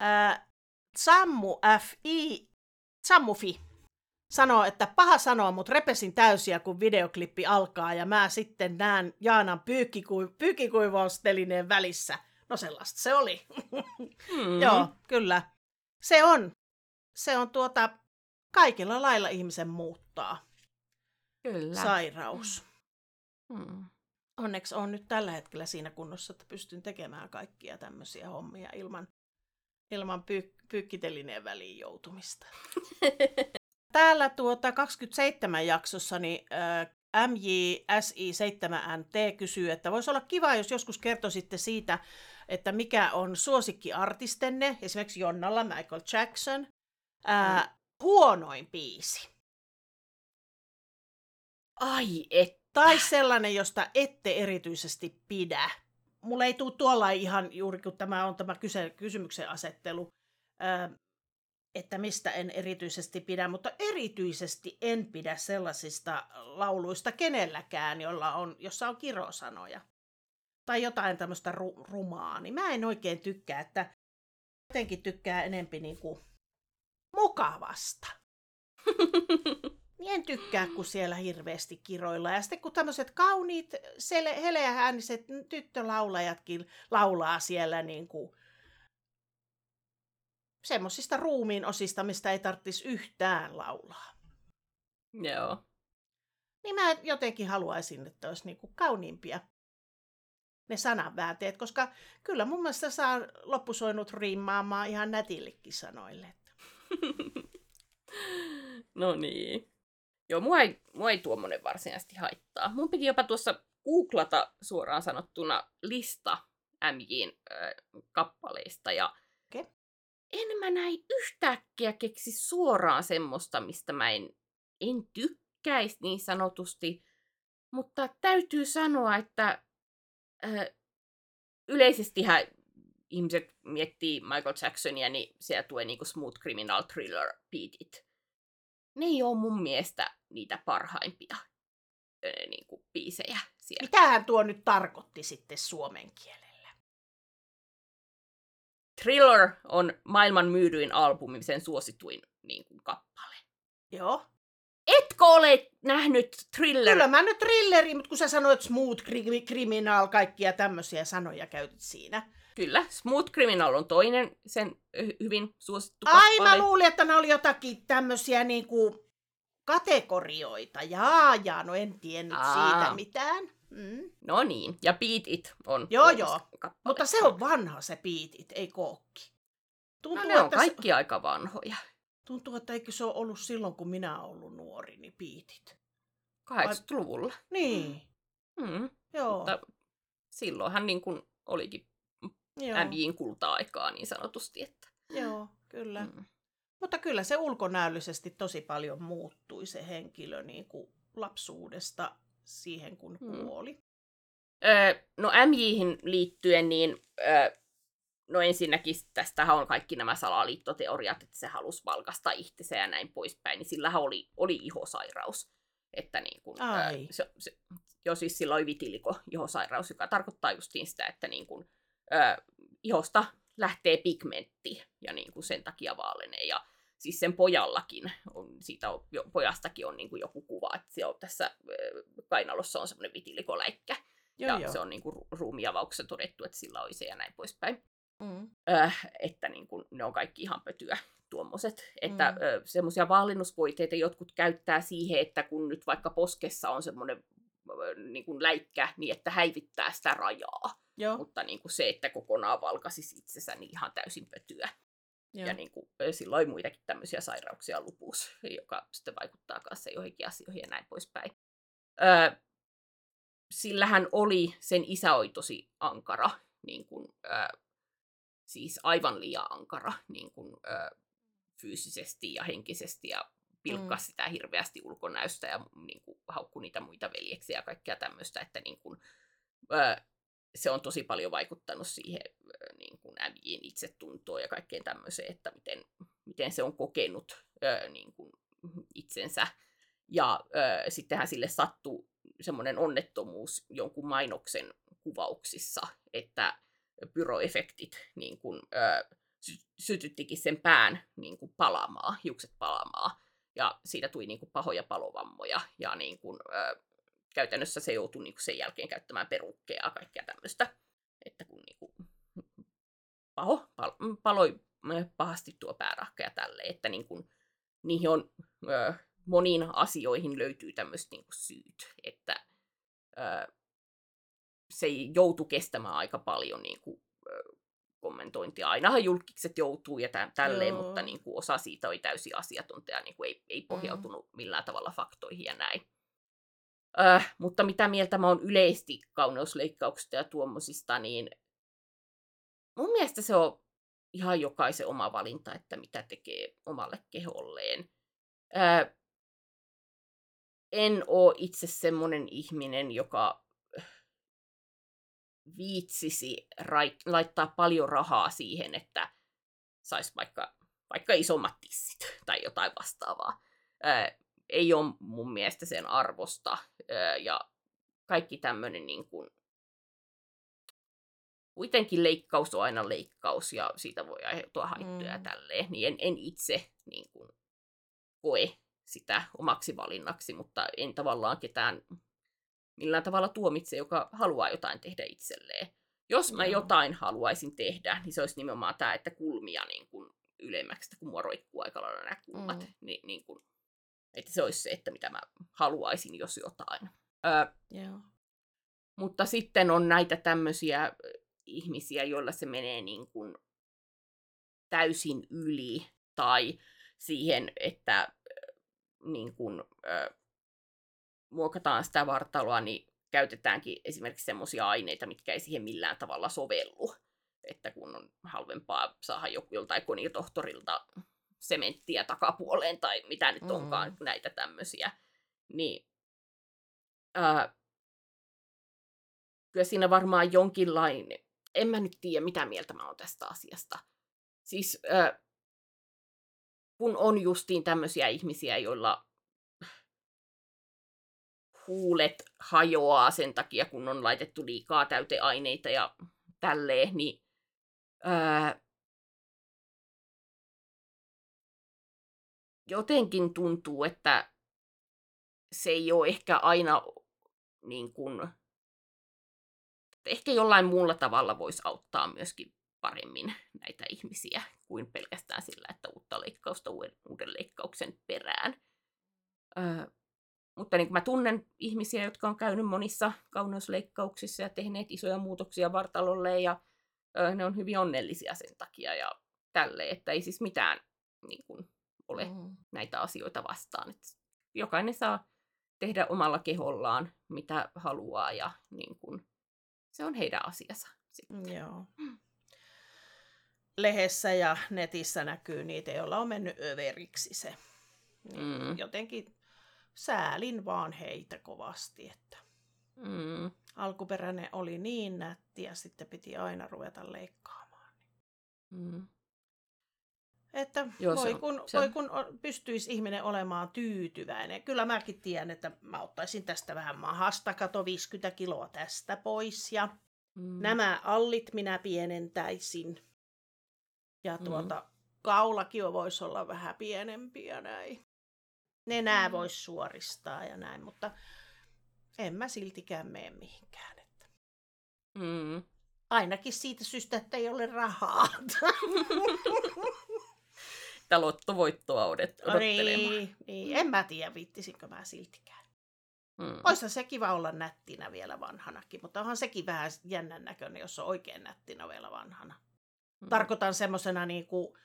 ää, Sammu F.I. Sammufi sanoo, että paha sanoa, mutta repesin täysiä, kun videoklippi alkaa ja mä sitten näen Jaanan pyykkiku- pyykkikuivaustelineen välissä. No sellaista se oli. Mm. Joo, kyllä. Se on. Se on tuota, kaikilla lailla ihmisen muuttaa Kyllä. sairaus. Mm. Onneksi on nyt tällä hetkellä siinä kunnossa, että pystyn tekemään kaikkia tämmöisiä hommia ilman, ilman pyy- pyykkitelineen väliin joutumista. Täällä tuota 27 jaksossa niin, äh, MJSI7NT kysyy, että voisi olla kiva, jos joskus kertoisitte siitä, että mikä on suosikkiartistenne, esimerkiksi Jonnalla Michael Jackson, äh, huonoin biisi. Ai et. Tai sellainen, josta ette erityisesti pidä. Mulla ei tule tuolla ihan juuri, kun tämä on tämä kyse, kysymyksen asettelu, ää, että mistä en erityisesti pidä, mutta erityisesti en pidä sellaisista lauluista kenelläkään, jolla on, jossa on kirosanoja. Tai jotain tämmöistä ru- rumaa, niin mä en oikein tykkää, että jotenkin tykkää enempi niinku mukavasta. Niin en tykkää, kun siellä hirveästi kiroilla. Ja sitten kun tämmöiset kauniit, sele- heleäääniset tyttölaulajatkin laulaa siellä niin kuin semmoisista ruumiin osista, mistä ei tarvitsisi yhtään laulaa. Joo. Niin mä jotenkin haluaisin, että olisi niin kuin kauniimpia ne sananväänteet, koska kyllä mun mielestä saa loppusoinut riimaamaan ihan nätillekin sanoille. no niin. Joo, mua ei, mua ei tuommoinen varsinaisesti haittaa. Mun piti jopa tuossa googlata suoraan sanottuna lista MJin äh, kappaleista ja Okei. en mä näin yhtäkkiä keksi suoraan semmoista, mistä mä en, en tykkäisi niin sanotusti. Mutta täytyy sanoa, että äh, yleisestihän ihmiset miettii Michael Jacksonia, niin siellä tulee niinku Smooth Criminal Thriller beatit. Ne ei ole mun mielestä niitä parhaimpia ö, niinku, biisejä siellä. Mitähän tuo nyt tarkoitti sitten suomen kielellä? Thriller on maailman myydyin albumi, sen suosituin niin kuin, kappale. Joo. Etkö ole nähnyt Thriller? Kyllä mä nyt thrilleri, mutta kun sä sanoit smooth cri- criminal, kaikkia tämmöisiä sanoja käytit siinä. Kyllä. Smooth Criminal on toinen sen hyvin suosittu Ai kappale. mä luulin, että ne oli jotakin tämmöisiä niinku kategorioita. Jaa, jaa, no en tiennyt Aa. siitä mitään. Mm. No niin, ja Beat It on Joo, joo. kappale. Mutta se on vanha se piitit, ei kookki. No Tuntuu, ne on kaikki se... aika vanhoja. Tuntuu, että eikö se ole ollut silloin, kun minä olen ollut nuori, niin piitit. 80-luvulla. Niin, Mm. joo. Mutta silloinhan niin kuin olikin MJin kulta-aikaa niin sanotusti. Että... joo, kyllä. Mm. Mutta kyllä se ulkonäöllisesti tosi paljon muuttui se henkilö niin kuin lapsuudesta siihen, kun Mm. kuoli. Öö, no MJihin liittyen, niin öö, no ensinnäkin tästähän on kaikki nämä salaliittoteoriat, että se halusi valkasta itsensä ja näin poispäin, niin sillähän oli, oli ihosairaus. Että niin kuin, ää, se, se, jo siis sillä oli vitiliko ihosairaus, joka tarkoittaa justiin sitä, että niin kuin, ää, ihosta lähtee pigmentti ja niin kuin sen takia vaalenee. Ja siis sen pojallakin, on, siitä on, jo, pojastakin on niin kuin joku kuva, että se on tässä kainalossa on semmoinen vitilikoläikkä. Joo, ja joo. se on niin kuin ruumiavauksessa todettu, että sillä oli se ja näin poispäin. Mm. Äh, että niin kuin, ne on kaikki ihan pötyä tuommoiset. Että mm. äh, semmoisia vaalinnusvoiteita jotkut käyttää siihen, että kun nyt vaikka poskessa on semmoinen äh, niin kuin läikkä, niin että häivittää sitä rajaa. Joo. Mutta niin kuin se, että kokonaan valkasisi itsensä, niin ihan täysin pötyä. Joo. Ja niin kuin, silloin muitakin tämmöisiä sairauksia lupuus, joka sitten vaikuttaa kanssa joihinkin asioihin ja näin poispäin. Öö, sillähän oli, sen isä oli tosi ankara, niin kuin, öö, siis aivan liian ankara niin kuin, öö, fyysisesti ja henkisesti ja pilkkasi mm. sitä hirveästi ulkonäöstä ja niin kuin, haukkui niitä muita veljeksiä ja kaikkea tämmöistä, että niin kuin, öö, se on tosi paljon vaikuttanut siihen niin kuin äijien itsetuntoon ja kaikkeen tämmöiseen, että miten, miten se on kokenut öö, niin kuin itsensä. Ja öö, sittenhän sille sattuu semmoinen onnettomuus jonkun mainoksen kuvauksissa, että pyroefektit niin kuin, öö, sy- sytyttikin sen pään niin kuin palamaa, hiukset palamaa. Ja siitä tuli niin kuin pahoja palovammoja ja niin kuin, öö, käytännössä se joutui niin kuin sen jälkeen käyttämään perukkeja ja kaikkea tämmöistä. Että kun niin kuin, paho, pal, paloi pahasti tuo päärahka ja tälle, että niin kuin, niihin on ö, moniin asioihin löytyy tämmöiset niin syyt, että ö, se joutuu kestämään aika paljon niin kuin, kommentointia. Ainahan julkikset joutuu ja tä- tälleen, Joo. mutta niin kuin, osa siitä oli täysin asiatonta ja niin kuin, ei, ei pohjautunut mm. millään tavalla faktoihin ja näin. Äh, mutta mitä mieltä mä oon yleisesti kauneusleikkauksista ja tuommoisista, niin mun mielestä se on ihan jokaisen oma valinta, että mitä tekee omalle keholleen. Äh, en oo itse semmonen ihminen, joka viitsisi rait- laittaa paljon rahaa siihen, että saisi vaikka, vaikka isommat tissit tai jotain vastaavaa. Äh, ei ole mun mielestä sen arvosta. Ja kaikki tämmöinen niin kuin, kuitenkin leikkaus on aina leikkaus ja siitä voi aiheutua haittoja mm. tälleen. Niin en, en itse niin kuin, koe sitä omaksi valinnaksi, mutta en tavallaan ketään millään tavalla tuomitse, joka haluaa jotain tehdä itselleen. Jos mä jotain haluaisin tehdä, niin se olisi nimenomaan tämä, että kulmia niin kuin ylemmäksi, kun mua roikkuu aika lailla nämä kulmat, mm. niin, niin kuin että se olisi se, että mitä mä haluaisin, jos jotain. Ö, yeah. Mutta sitten on näitä tämmöisiä ihmisiä, joilla se menee niin kuin täysin yli tai siihen, että niin kuin, ö, muokataan sitä vartaloa, niin käytetäänkin esimerkiksi semmoisia aineita, mitkä ei siihen millään tavalla sovellu. Että kun on halvempaa saada joku joltain konitohtorilta sementtiä takapuoleen tai mitä nyt onkaan mm. näitä tämmöisiä. Niin ää, kyllä siinä varmaan jonkinlainen, en mä nyt tiedä mitä mieltä mä oon tästä asiasta. Siis ää, kun on justiin tämmöisiä ihmisiä, joilla huulet hajoaa sen takia, kun on laitettu liikaa täyteaineita ja tälleen, niin ää, jotenkin tuntuu, että se ei ole ehkä aina niin kuin, ehkä jollain muulla tavalla voisi auttaa myöskin paremmin näitä ihmisiä kuin pelkästään sillä, että uutta leikkausta uuden, uuden leikkauksen perään. Öö, mutta niin kuin mä tunnen ihmisiä, jotka on käynyt monissa kauneusleikkauksissa ja tehneet isoja muutoksia vartalolle ja öö, ne on hyvin onnellisia sen takia ja tälle, että ei siis mitään niin kuin, ole mm. näitä asioita vastaan. Et jokainen saa tehdä omalla kehollaan, mitä haluaa ja niin kun, se on heidän asiansa. Sitten. Joo. Lehdessä ja netissä näkyy niitä, joilla on mennyt överiksi se. Niin mm. Jotenkin säälin vaan heitä kovasti, että mm. alkuperäinen oli niin nätti ja sitten piti aina ruveta leikkaamaan. Mm. Että Joo, voi, on- kun, voi kun pystyisi ihminen olemaan tyytyväinen. Kyllä mäkin tiedän, että mä ottaisin tästä vähän mahasta, kato 50 kiloa tästä pois ja Mm. nämä allit minä pienentäisin. Ja Mm. tuota, kaulakin voisi olla vähän pienempiä näin. Nenää Mm. voisi suoristaa ja näin, mutta en mä siltikään mene mihinkään. Että. Mm. Ainakin siitä syystä, että ei ole rahaa. Sitä lottovoittoa odot- odottelemaan. niin, niin, en mä tiedä, viittisinkö mä siltikään. Mm. Oishan se kiva olla nättinä vielä vanhanakin, mutta onhan sekin vähän jännän näköinen, jos on oikein nättinä vielä vanhana. Mm. Tarkoitan semmosena niinku,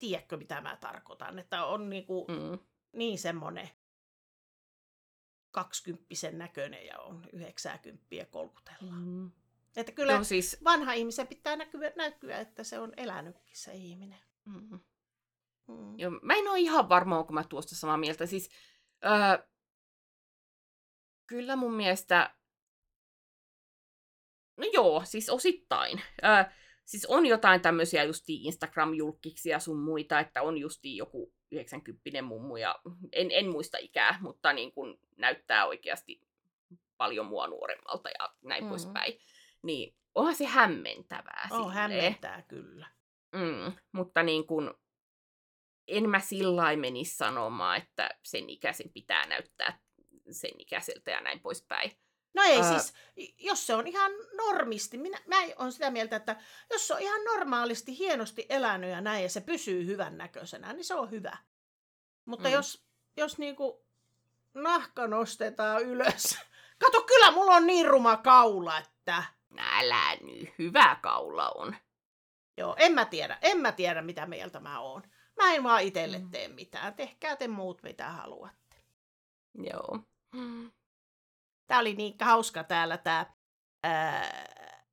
tiedätkö mitä mä tarkoitan, että on niinku Mm. niin semmonen kaksikymppisen näköinen ja on 90 kolkutella. Mm. Että kyllä Joo, siis, vanha ihmisen pitää näkyä, näkyä, että se on elänytkin se ihminen. mm. Mm. Joo, mä en ole ihan varma, onko mä tuosta samaa mieltä. Siis, öö, kyllä mun mielestä, no joo, siis osittain. Öö, siis on jotain tämmöisiä justi Instagram-julkkiksi ja sun muita, että on justi joku 90 mummu ja en, en muista ikää, mutta niin kun näyttää oikeasti paljon mua nuoremmalta ja näin Mm. poispäin. Niin onhan se hämmentävää. Oh, silleen. hämmentää kyllä. Mm, mutta niin kun, en mä sillä menisi sanomaan, että sen ikäisen pitää näyttää sen ikäiseltä ja näin poispäin. No ei Ää- siis, jos se on ihan normisti, minä, mä on sitä mieltä, että jos se on ihan normaalisti, hienosti elänyt ja näin, ja se pysyy hyvän näköisenä, niin se on hyvä. Mutta Mm. jos, jos niinku nahka nostetaan ylös, kato kyllä mulla on niin ruma kaula, että Älä nyt, hyvä kaula on. joo, en mä tiedä, en mä tiedä mitä mieltä mä oon. Mä en vaan itelle Mm. tee mitään, tehkää te muut mitä haluatte. Joo. Mm. Tää oli niin hauska täällä tää ää,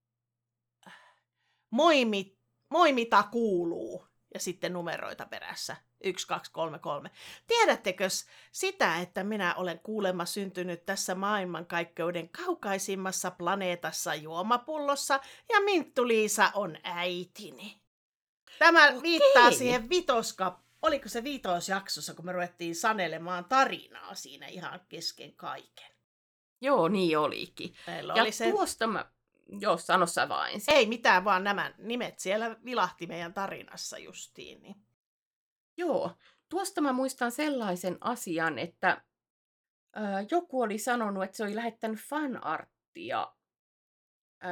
moi, mi, moi mitä kuuluu ja sitten numeroita perässä. 1, 2, 3, 3. Tiedättekö sitä, että minä olen kuulemma syntynyt tässä maailmankaikkeuden kaukaisimmassa planeetassa juomapullossa ja Minttu-Liisa on äitini. Tämä Okei. viittaa siihen vitoska, oliko se vitosjaksossa, kun me ruvettiin sanelemaan tarinaa siinä ihan kesken kaiken. Joo, niin olikin. Meillä Ja oli se... tuosta mä... Joo, sano sä vaan ensin. Ei mitään, vaan nämä nimet siellä vilahti meidän tarinassa justiin. Niin. Joo, tuosta mä muistan sellaisen asian, että ö, joku oli sanonut, että se oli lähettänyt fanarttia ö,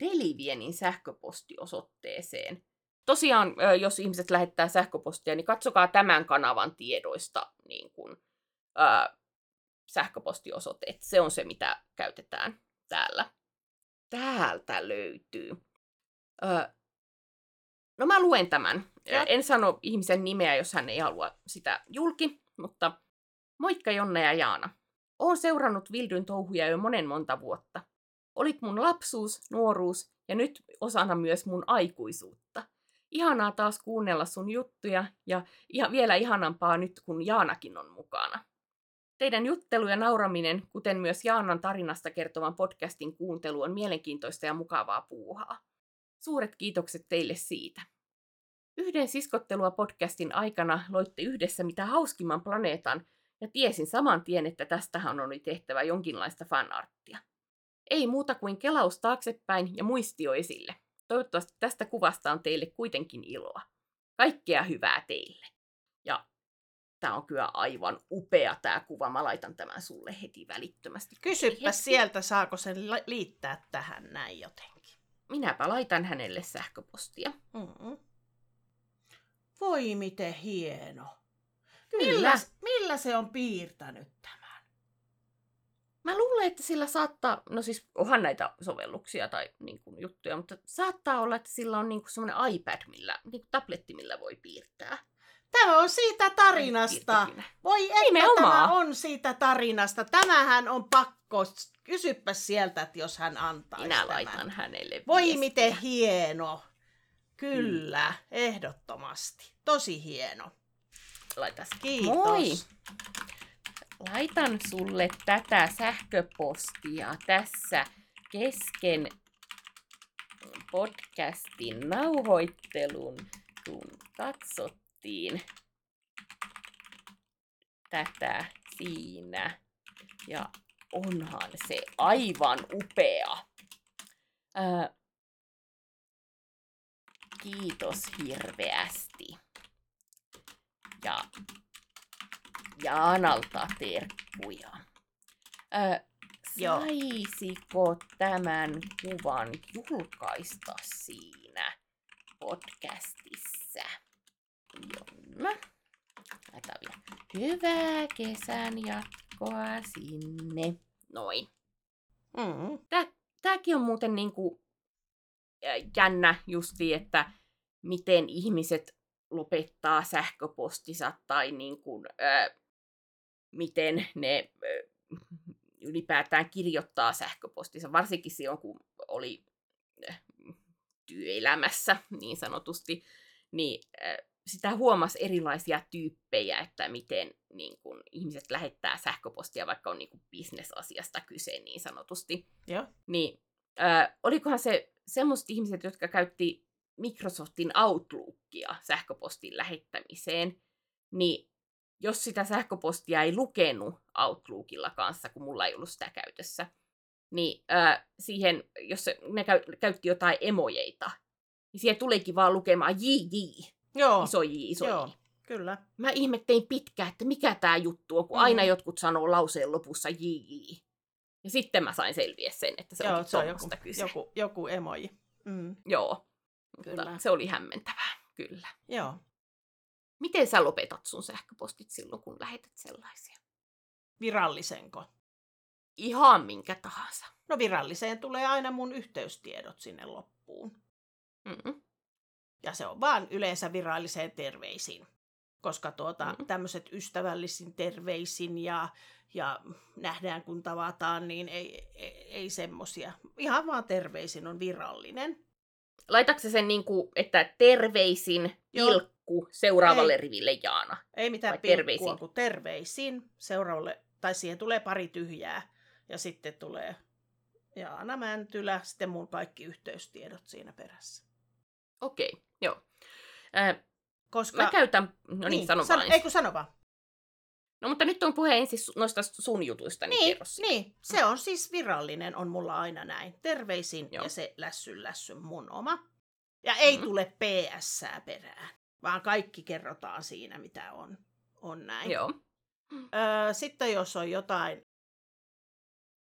Delivienin sähköpostiosoitteeseen. Tosiaan, ö, jos ihmiset lähettää sähköpostia, niin katsokaa tämän kanavan tiedoista niin kun, ö, sähköpostiosoite. Et Se on se, mitä käytetään täällä. Täältä löytyy. Ö, No mä luen tämän. Joo. En sano ihmisen nimeä, jos hän ei halua sitä julki, mutta moikka Jonna ja Jaana. Oon seurannut Vildyn touhuja jo monen monta vuotta. Olit mun lapsuus, nuoruus ja nyt osana myös mun aikuisuutta. Ihanaa taas kuunnella sun juttuja ja ihan vielä ihanampaa nyt, kun Jaanakin on mukana. Teidän juttelu ja nauraminen, kuten myös Jaanan tarinasta kertovan podcastin kuuntelu on mielenkiintoista ja mukavaa puuhaa. Suuret kiitokset teille siitä. Yhden siskottelua podcastin aikana loitte yhdessä mitä hauskimman planeetan ja tiesin saman tien, että tästähän oli tehtävä jonkinlaista fanarttia. Ei muuta kuin kelaus taaksepäin ja muistio esille. Toivottavasti tästä kuvasta on teille kuitenkin iloa. Kaikkea hyvää teille. Ja tämä on kyllä aivan upea tämä kuva. Mä laitan tämän sulle heti välittömästi. Kysypä Hetki. sieltä, saako sen li- liittää tähän näin jotenkin. Minäpä laitan hänelle sähköpostia. Mm-mm. Voi miten hieno. Kyllä. Millä, millä se on piirtänyt tämän? Mä luulen, että sillä saattaa, no siis onhan näitä sovelluksia tai niin kuin, juttuja, mutta saattaa olla, että sillä on niin semmoinen iPad, millä, niin kuin tabletti, millä voi piirtää. Tämä on siitä tarinasta. Voi että Nimenomaan. tämä on siitä tarinasta. Tämähän on pakko. Kysypä sieltä, että jos hän antaisi Minä tämän. laitan hänelle Voi viestiä. miten hieno. Kyllä, ehdottomasti. Tosi hieno. Laitas. Kiitos. Moi! Laitan sulle tätä sähköpostia tässä kesken podcastin nauhoittelun, kun katsottiin tätä siinä. Ja onhan se aivan upea. Ää, kiitos hirveästi. Ja Jaanalta terkkuja. Ää, saisiko tämän kuvan julkaista siinä podcastissa? Jonna. Laitetaan vielä. Hyvää kesän jatkoa sinne. Noin. Mm. Tämäkin on muuten niinku jännä justi, että miten ihmiset lopettaa sähköpostinsa tai niinku, äh, miten ne äh, ylipäätään kirjoittaa sähköpostinsa, varsinkin silloin kun oli työelämässä niin sanotusti, niin äh, sitä huomasi erilaisia tyyppejä, että miten niin kun, ihmiset lähettää sähköpostia, vaikka on niin kun, bisnesasiasta kyse niin sanotusti. Joo. Niin äh, olikohan se semmoiset ihmiset, jotka käytti Microsoftin Outlookia sähköpostin lähettämiseen, niin jos sitä sähköpostia ei lukenut Outlookilla kanssa, kun mulla ei ollut sitä käytössä, niin äh, siihen, jos se, ne käy, käytti jotain emojeita, niin siihen tulikin vaan lukemaan JJ, Joo, iso J, iso joo, kyllä. Mä ihmettein pitkään, että mikä tämä juttu on, kun Mm. aina jotkut sanoo lauseen lopussa JJ. Ja sitten mä sain selviä sen, että se Joo, onkin se on joku, kyse. joku, joku emoji. Mm. Joo, Kyllä. mutta se oli hämmentävää, kyllä. Joo. Miten sä lopetat sun sähköpostit silloin, kun lähetät sellaisia? Virallisenko? Ihan minkä tahansa. No viralliseen tulee aina mun yhteystiedot sinne loppuun. Mm-mm. Ja se on vaan yleensä viralliseen terveisin. Koska tuota, mm-hmm. tämmöiset ystävällisin terveisin ja, ja nähdään kun tavataan, niin ei, ei, ei semmosia. Ihan vaan terveisin on virallinen. Laitatko sä sen niin kuin, että terveisin Joo. pilkku seuraavalle Ei. riville Jaana? Ei mitään Vai pilkkua, terveisin? kun terveisin seuraavalle, tai siihen tulee pari tyhjää. Ja sitten tulee Jaana Mäntylä, sitten mun kaikki yhteystiedot siinä perässä. Okei, okay, joo. Äh, Koska, mä käytän, no niin, sano sano, vaan. Ei kun sano vaan. No mutta nyt on puhe ensin noista sun jutuista, niin, Niin, niin, se on siis virallinen, on mulla aina näin. Terveisin Joo. ja se lässyn lässyn mun oma. Ja ei Mhm. tule PS perään, vaan kaikki kerrotaan siinä, mitä on, on näin. Joo. Öö, sitten jos on jotain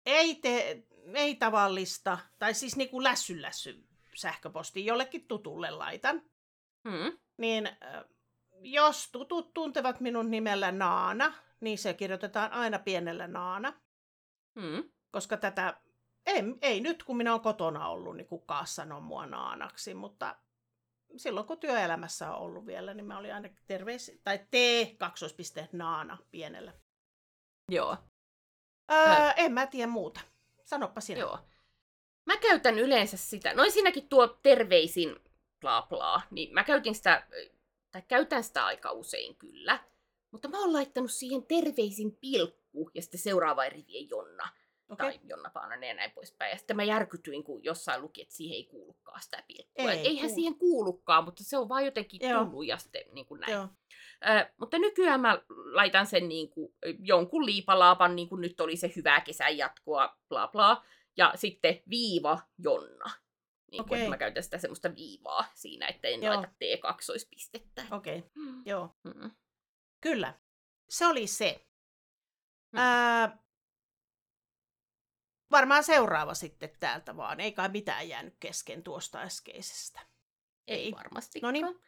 ei, te, ei tavallista, tai siis niin kuin lässyn lässyn sähköposti jollekin tutulle laitan, Mm. niin jos tutut tuntevat minun nimellä Naana, niin se kirjoitetaan aina pienellä Naana. Mm. koska tätä, ei, ei nyt kun minä olen kotona ollut, niin kukaan sanoo mua naanaksi, mutta silloin kun työelämässä on ollut vielä, niin mä olin aina terveys, tai T, kaksoispiste, naana, pienellä. Joo. Öö, en mä tiedä muuta. Sanoppa sinä. Joo. Mä käytän yleensä sitä, no ensinnäkin tuo terveisin bla bla, niin mä käytin sitä, tai käytän sitä aika usein kyllä, mutta mä oon laittanut siihen terveisin pilkku ja sitten seuraava rivien Jonna Okei. tai Jonna Paananen ja näin poispäin. Ja sitten mä järkytyin, kun jossain luki, että siihen ei kuulukaan sitä pilkkua. Ei Ei, Eihän kuulu. siihen kuulukaan, mutta se on vaan jotenkin Joo. tullut ja sitten niin kuin näin. Joo. Ö, mutta nykyään mä laitan sen niin kuin, jonkun liipalaapan, niin kuin nyt oli se hyvää kesän jatkoa, bla bla, ja sitten viiva Jonna. Niin kuin, Okei. että mä käytän sitä semmoista viivaa siinä, että en Joo. laita T2-pistettä. Okei, okay. Mm. joo. Mm. Kyllä. Se oli se. Mm. Ää, varmaan seuraava sitten täältä vaan. Ei kai mitään jäänyt kesken tuosta äskeisestä. Ei Ei. varmasti. Noniin.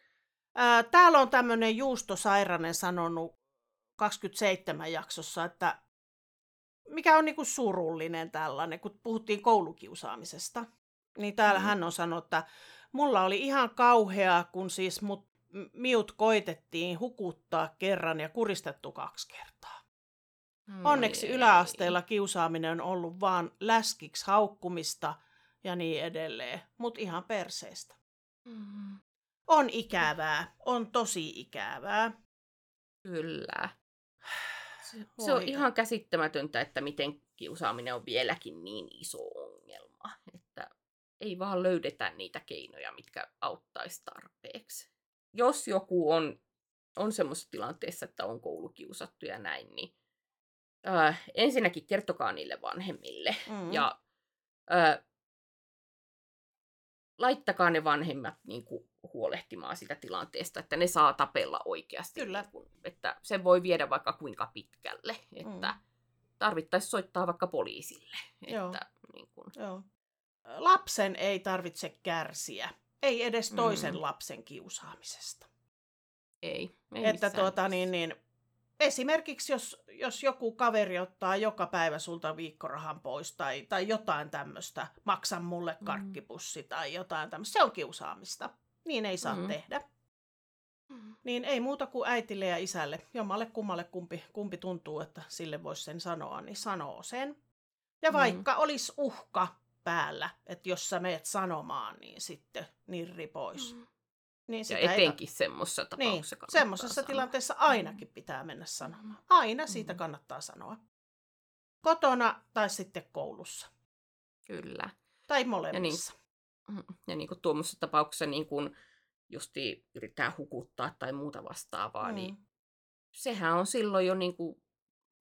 Ää, täällä on tämmöinen Juusto Sairanen sanonut 27 jaksossa, että mikä on niinku surullinen tällainen, kun puhuttiin koulukiusaamisesta. Niin täällä Mm. hän on sanonut, että mulla oli ihan kauheaa, kun siis mut, miut koitettiin hukuttaa kerran ja kuristettu kaksi kertaa. Onneksi yläasteella kiusaaminen on ollut vaan läskiksi haukkumista ja niin edelleen, mutta ihan perseestä. Mm. On ikävää, on tosi ikävää. Kyllä. Se, se on ihan käsittämätöntä, että miten kiusaaminen on vieläkin niin iso ongelma. Että ei vaan löydetä niitä keinoja, mitkä auttaisi tarpeeksi. Jos joku on, on semmoisessa tilanteessa, että on koulukiusattu ja näin, niin äh, ensinnäkin kertokaa niille vanhemmille. Mm. Ja äh, laittakaa ne vanhemmat niin kuin, huolehtimaan sitä tilanteesta, että ne saa tapella oikeasti. Kyllä. Niin että se voi viedä vaikka kuinka pitkälle. Että Mm. tarvittaisiin soittaa vaikka poliisille. Joo. Että, niin kuin, Joo. Lapsen ei tarvitse kärsiä. Ei edes toisen Mm. lapsen kiusaamisesta. ei, ei että tuota, niin, niin, esimerkiksi jos, jos joku kaveri ottaa joka päivä sulta viikkorahan pois tai, tai jotain tämmöistä, maksa mulle Mm. karkkipussi tai jotain tämmöistä, se on kiusaamista. Niin ei saa Mm. tehdä. Mm. Niin ei muuta kuin äitille ja isälle, jommalle kummalle kumpi, kumpi tuntuu, että sille voisi sen sanoa, niin sanoo sen. Ja Mm. vaikka olisi uhka päällä, että jos sä meet sanomaan, niin sitten nirri pois. Mm. Niin Ja sitä ei etenkin semmoisessa niin, tapauksessa kannattaa semmoisessa sanoa. tilanteessa ainakin pitää mennä sanomaan. Mm. Aina siitä Mm. kannattaa sanoa. Kotona tai sitten koulussa. Kyllä. Tai molemmissa. Mm. Ja niin kuin tuommoisessa tapauksessa niin kuin justi yritetään hukuttaa tai muuta vastaavaa, Mm. niin sehän on silloin jo niin kuin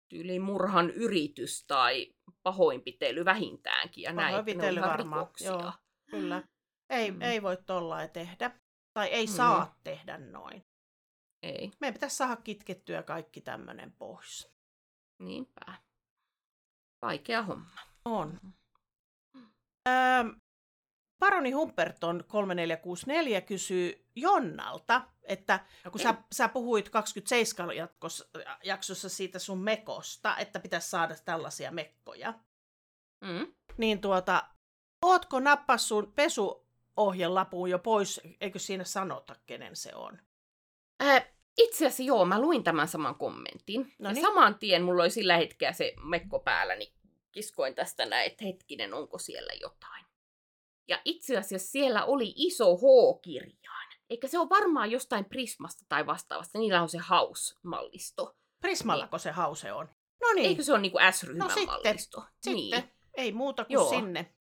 tyyliin murhan yritys tai pahoinpitely vähintäänkin. Ja näin, Pahoinpitely varmaan, joo. Kyllä. Ei, Mm. ei voi tollain tehdä. Tai ei Mm. saa tehdä noin. Ei, Meidän pitäisi saada kitkettyä kaikki tämmöinen pois. niinpä. Vaikea homma. On. Mm. Öö, Paroni Humperton 3464 kysyy Jonnalta, että kun sä, sä puhuit 27 jatkos, jaksossa siitä sun mekosta, että pitäisi saada tällaisia mekkoja, Mm. niin tuota, ootko nappas sun pesuohjelapun jo pois, eikö siinä sanota, kenen se on? Äh, itse asiassa joo, mä luin tämän saman kommentin. No ja saman tien mulla oli sillä hetkellä se mekko päällä, niin kiskoin tästä näin, että hetkinen, onko siellä jotain. Ja itse asiassa siellä oli iso H-kirjain. Eikä se ole varmaan jostain Prismasta tai vastaavasta. Niillä on se House-mallisto. Prismallako se hause on? No niin, Eikö se ole niin kuin S-ryhmän No sitten, mallisto? sitten. Niin. Ei muuta kuin Joo. sinne.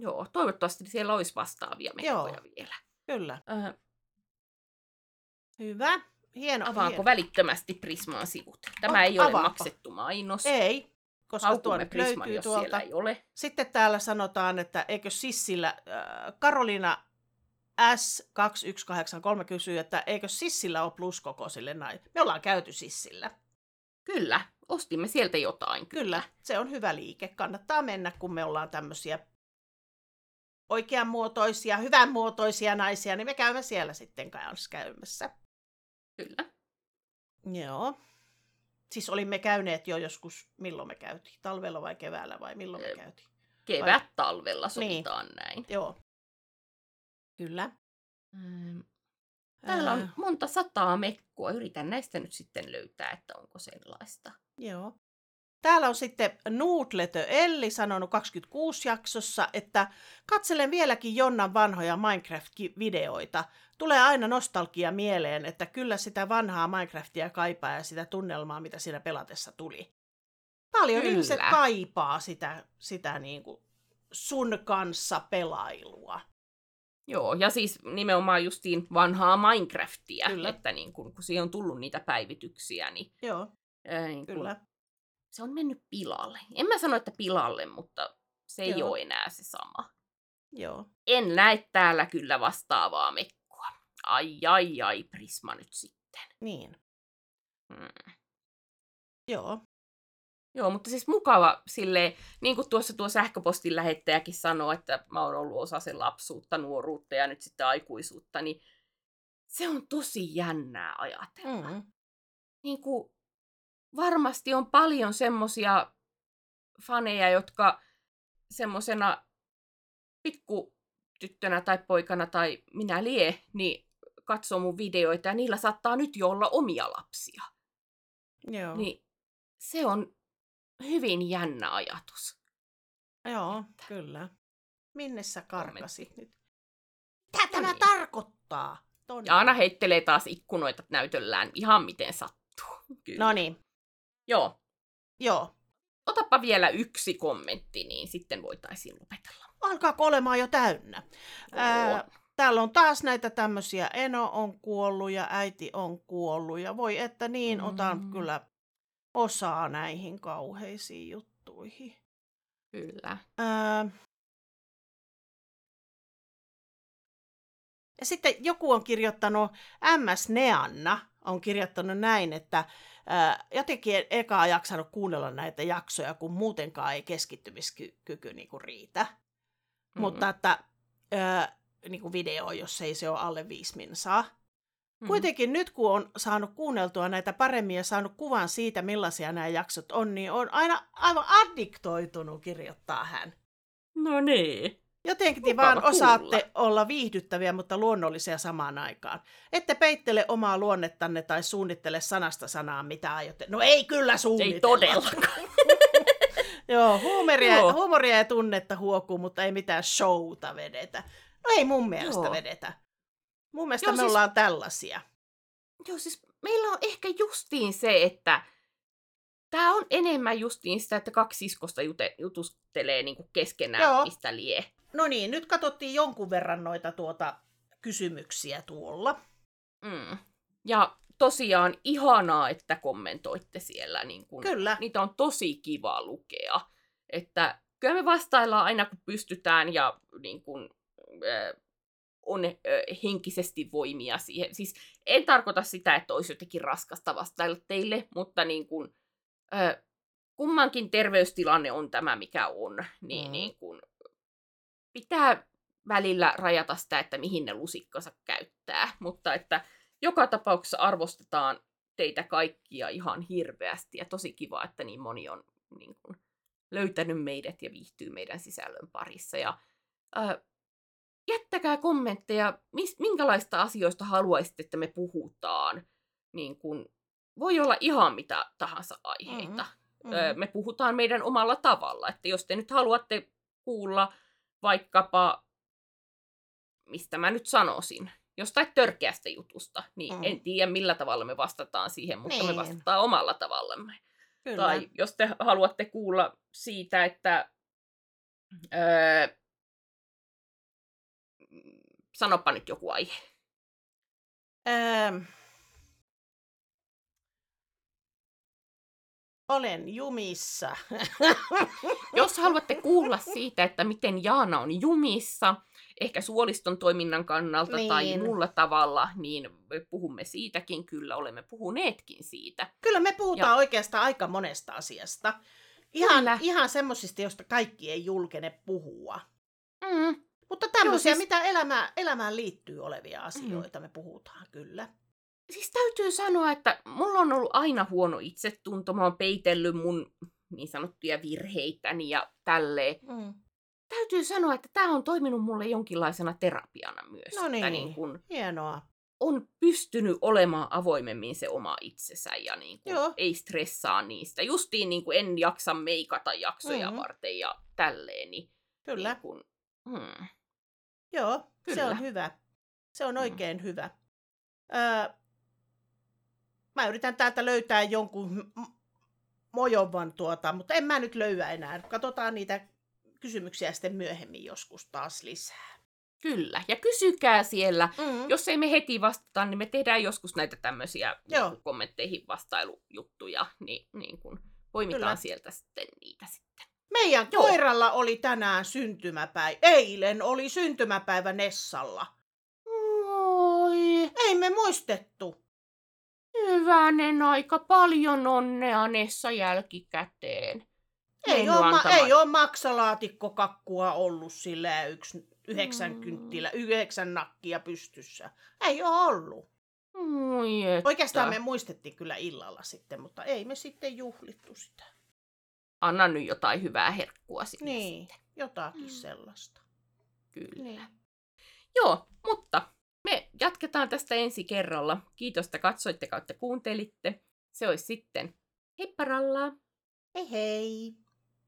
Joo, toivottavasti siellä olisi vastaavia mekkoja Joo. vielä. Kyllä. Äh, Hyvä. Hieno. avaanko hieno. välittömästi Prismaan sivut? Tämä O- ei ole avaanpa. maksettu mainos. Ei, koska tuo Haukumme nyt Prisman, löytyy jos tuolta. siellä ei ole. Sitten täällä sanotaan, että eikö Sissillä, äh, Karolina S2183 kysyy, että eikö Sissillä ole pluskokoisille näin. Me ollaan käyty Sissillä. Kyllä, ostimme sieltä jotain. Kyllä, se on hyvä liike. Kannattaa mennä, kun me ollaan tämmöisiä oikeanmuotoisia, hyvänmuotoisia naisia, niin me käymme siellä sitten kanssa käymässä. Kyllä. Joo. Siis olimme käyneet jo joskus, milloin me käytiin? Talvella vai keväällä vai milloin me käytiin? Kevät talvella Niin. sovitaan näin. Joo. Kyllä. Mm. Täällä on monta sataa mekkoa. Yritän näistä nyt sitten löytää, että onko sellaista. Joo. Täällä on sitten Nuutletö Elli sanonut 26 jaksossa, että katselen vieläkin Jonnan vanhoja Minecraft-videoita. Tulee aina nostalgia mieleen, että kyllä sitä vanhaa Minecraftia kaipaa ja sitä tunnelmaa, mitä siinä pelatessa tuli. Paljon Kyllä. ihmiset kaipaa sitä, sitä niin kuin sun kanssa pelailua. Joo, ja siis nimenomaan justiin vanhaa Minecraftia, Kyllä. että niin kun, kun siihen on tullut niitä päivityksiä, niin, Joo, ää, niin kun kyllä. Se on mennyt pilalle. En mä sano, että pilalle, mutta se ei Joo. ole enää se sama. Joo. En näe täällä kyllä vastaavaa mekkoa. Ai, ai, ai, Prisma nyt sitten. Niin. Hmm. Joo. Joo, mutta siis mukava sille niin kuin tuossa tuo sähköpostin lähettäjäkin sanoi, että mä oon ollut osa sen lapsuutta, nuoruutta ja nyt sitten aikuisuutta, niin se on tosi jännää ajatella. Mm. Niin kuin, varmasti on paljon semmosia faneja, jotka semmosena pikkutyttönä tai poikana tai minä lie, niin katsoo mun videoita ja niillä saattaa nyt jo olla omia lapsia. Joo. Niin se on hyvin jännä ajatus. Joo, kyllä. Minne sä karkasit nyt? No Mitä tämä niin. tarkoittaa? Tonne. Ja Anna heittelee taas ikkunoita näytöllään ihan miten sattuu. Kyllä. No niin, Joo. joo. otapa vielä yksi kommentti, niin sitten voitaisiin lopetella. Alkaako olemaan jo täynnä? Ää, täällä on taas näitä tämmöisiä, Eno on kuollut ja äiti on kuollut ja voi että niin, otan Mm. kyllä osaa näihin kauheisiin juttuihin. Kyllä. Ää, ja sitten joku on kirjoittanut, MS Neanna on kirjoittanut näin, että ää, jotenkin en eka jaksanut kuunnella näitä jaksoja, kun muutenkaan ei keskittymiskyky niinku riitä. Mm. Mutta että ää, niin kuin video, jos ei se ole alle viisi minsaa. Mm. Kuitenkin nyt, kun on saanut kuunneltua näitä paremmin ja saanut kuvan siitä, millaisia nämä jaksot on, niin on aina aivan addiktoitunut, kirjoittaa hän. No niin. Jotenkin Mukava vaan kuulla. osaatte olla viihdyttäviä, mutta luonnollisia samaan aikaan. Ette peittele omaa luonnettanne tai suunnittele sanasta sanaa, mitä aiotte. No ei kyllä suunnitella. Ei todellakaan. Joo, huumoria, Joo. huumoria ja tunnetta huokuu, mutta ei mitään showta vedetä. No ei mun mielestä Joo. vedetä. Mun mielestä Joo, me siis- ollaan tällaisia. Joo, siis meillä on ehkä justiin se, että tämä on enemmän justiin sitä, että kaksi siskosta jute, jutustelee niinku keskenään, Joo. mistä lie. No niin, nyt katsottiin jonkun verran noita tuota kysymyksiä tuolla. Mm. Ja tosiaan ihanaa, että kommentoitte siellä. Niin kun, Kyllä. Niitä on tosi kiva lukea. Että kyllä me vastaillaan aina, kun pystytään ja niin kun, äh, on äh, henkisesti voimia siihen. Siis en tarkoita sitä, että olisi jotenkin raskasta vastailla teille, mutta niin kun, äh, kummankin terveystilanne on tämä, mikä on. Niin, Mm. niin kun, pitää välillä rajata sitä, että mihin ne lusikkansa käyttää. Mutta että joka tapauksessa arvostetaan teitä kaikkia ihan hirveästi ja tosi kiva, että niin moni on niin kuin, löytänyt meidät ja viihtyy meidän sisällön parissa. Ja, ää, jättäkää kommentteja, mis, minkälaista asioista haluaisitte, että me puhutaan. Niin kuin, voi olla ihan mitä tahansa aiheita. Mm. Öö, me puhutaan meidän omalla tavalla. Että jos te nyt haluatte kuulla vaikkapa, mistä mä nyt sanoisin, jostain törkeästä jutusta, niin Mm. en tiedä millä tavalla me vastataan siihen, mutta Niin. me vastataan omalla tavallamme. Kyllä. Tai jos te haluatte kuulla siitä, että öö, mm, sanopa nyt joku aihe. Ähm. Olen jumissa. Jos haluatte kuulla siitä, että miten Jaana on jumissa, ehkä suoliston toiminnan kannalta niin. tai muulla tavalla, niin me puhumme siitäkin, kyllä olemme puhuneetkin siitä. Kyllä me puhutaan ja... oikeastaan aika monesta asiasta. Ihan, Kyllä. ihan semmoisista, joista kaikki ei julkene puhua. Mm. Mutta tämmöisiä, siis- mitä elämään, elämään liittyy olevia asioita, mm. me puhutaan kyllä. Siis täytyy sanoa, että mulla on ollut aina huono itsetunto, mä oon peitellyt mun niin sanottuja virheitäni ja tälleen. Mm. Täytyy sanoa, että tämä on toiminut mulle jonkinlaisena terapiana myös. No niin. niin kun Hienoa. on pystynyt olemaan avoimemmin se oma itsensä ja niin kun Joo. ei stressaa niistä. Justiin niin kuin en jaksa meikata jaksoja Mhm. varten ja tälleen. Niin, Kyllä. Niin kun, hmm. Joo, se Kyllä. on hyvä. Se on Mm. oikein hyvä. Öö, mä yritän täältä löytää jonkun mojovan tuota, mutta en mä nyt löyä enää. Katsotaan niitä kysymyksiä sitten myöhemmin joskus taas lisää. Kyllä. Ja kysykää siellä. Mm. Jos ei me heti vastata, niin me tehdään joskus näitä tämmöisiä Joo. niin kommentteihin vastailujuttuja, niin, niin kun poimitaan Kyllä. sieltä sitten niitä sitten. Meidän Joo. koiralla oli tänään syntymäpäivä. Eilen oli syntymäpäivä Nessalla. Oi, Ei me muistettu. Hyvänen aika paljon onnea Nessa jälkikäteen. Ei ole, ma- ei ole maksalaatikkokakkua ollut sillä yksi yhdeksän Mm. kynttilä, yhdeksän nakkia pystyssä. Ei ole ollut. Oi, että. Oikeastaan me muistettiin kyllä illalla sitten, mutta ei me sitten juhlittu sitä. Anna nyt jotain hyvää herkkua sinne Niin, sitten. jotakin Mm. sellaista. Kyllä. Niin. Joo, mutta me jatketaan tästä ensi kerralla. Kiitos, että katsoitte kautta kuuntelitte. Se olisi sitten heipparallaa! Hei hei!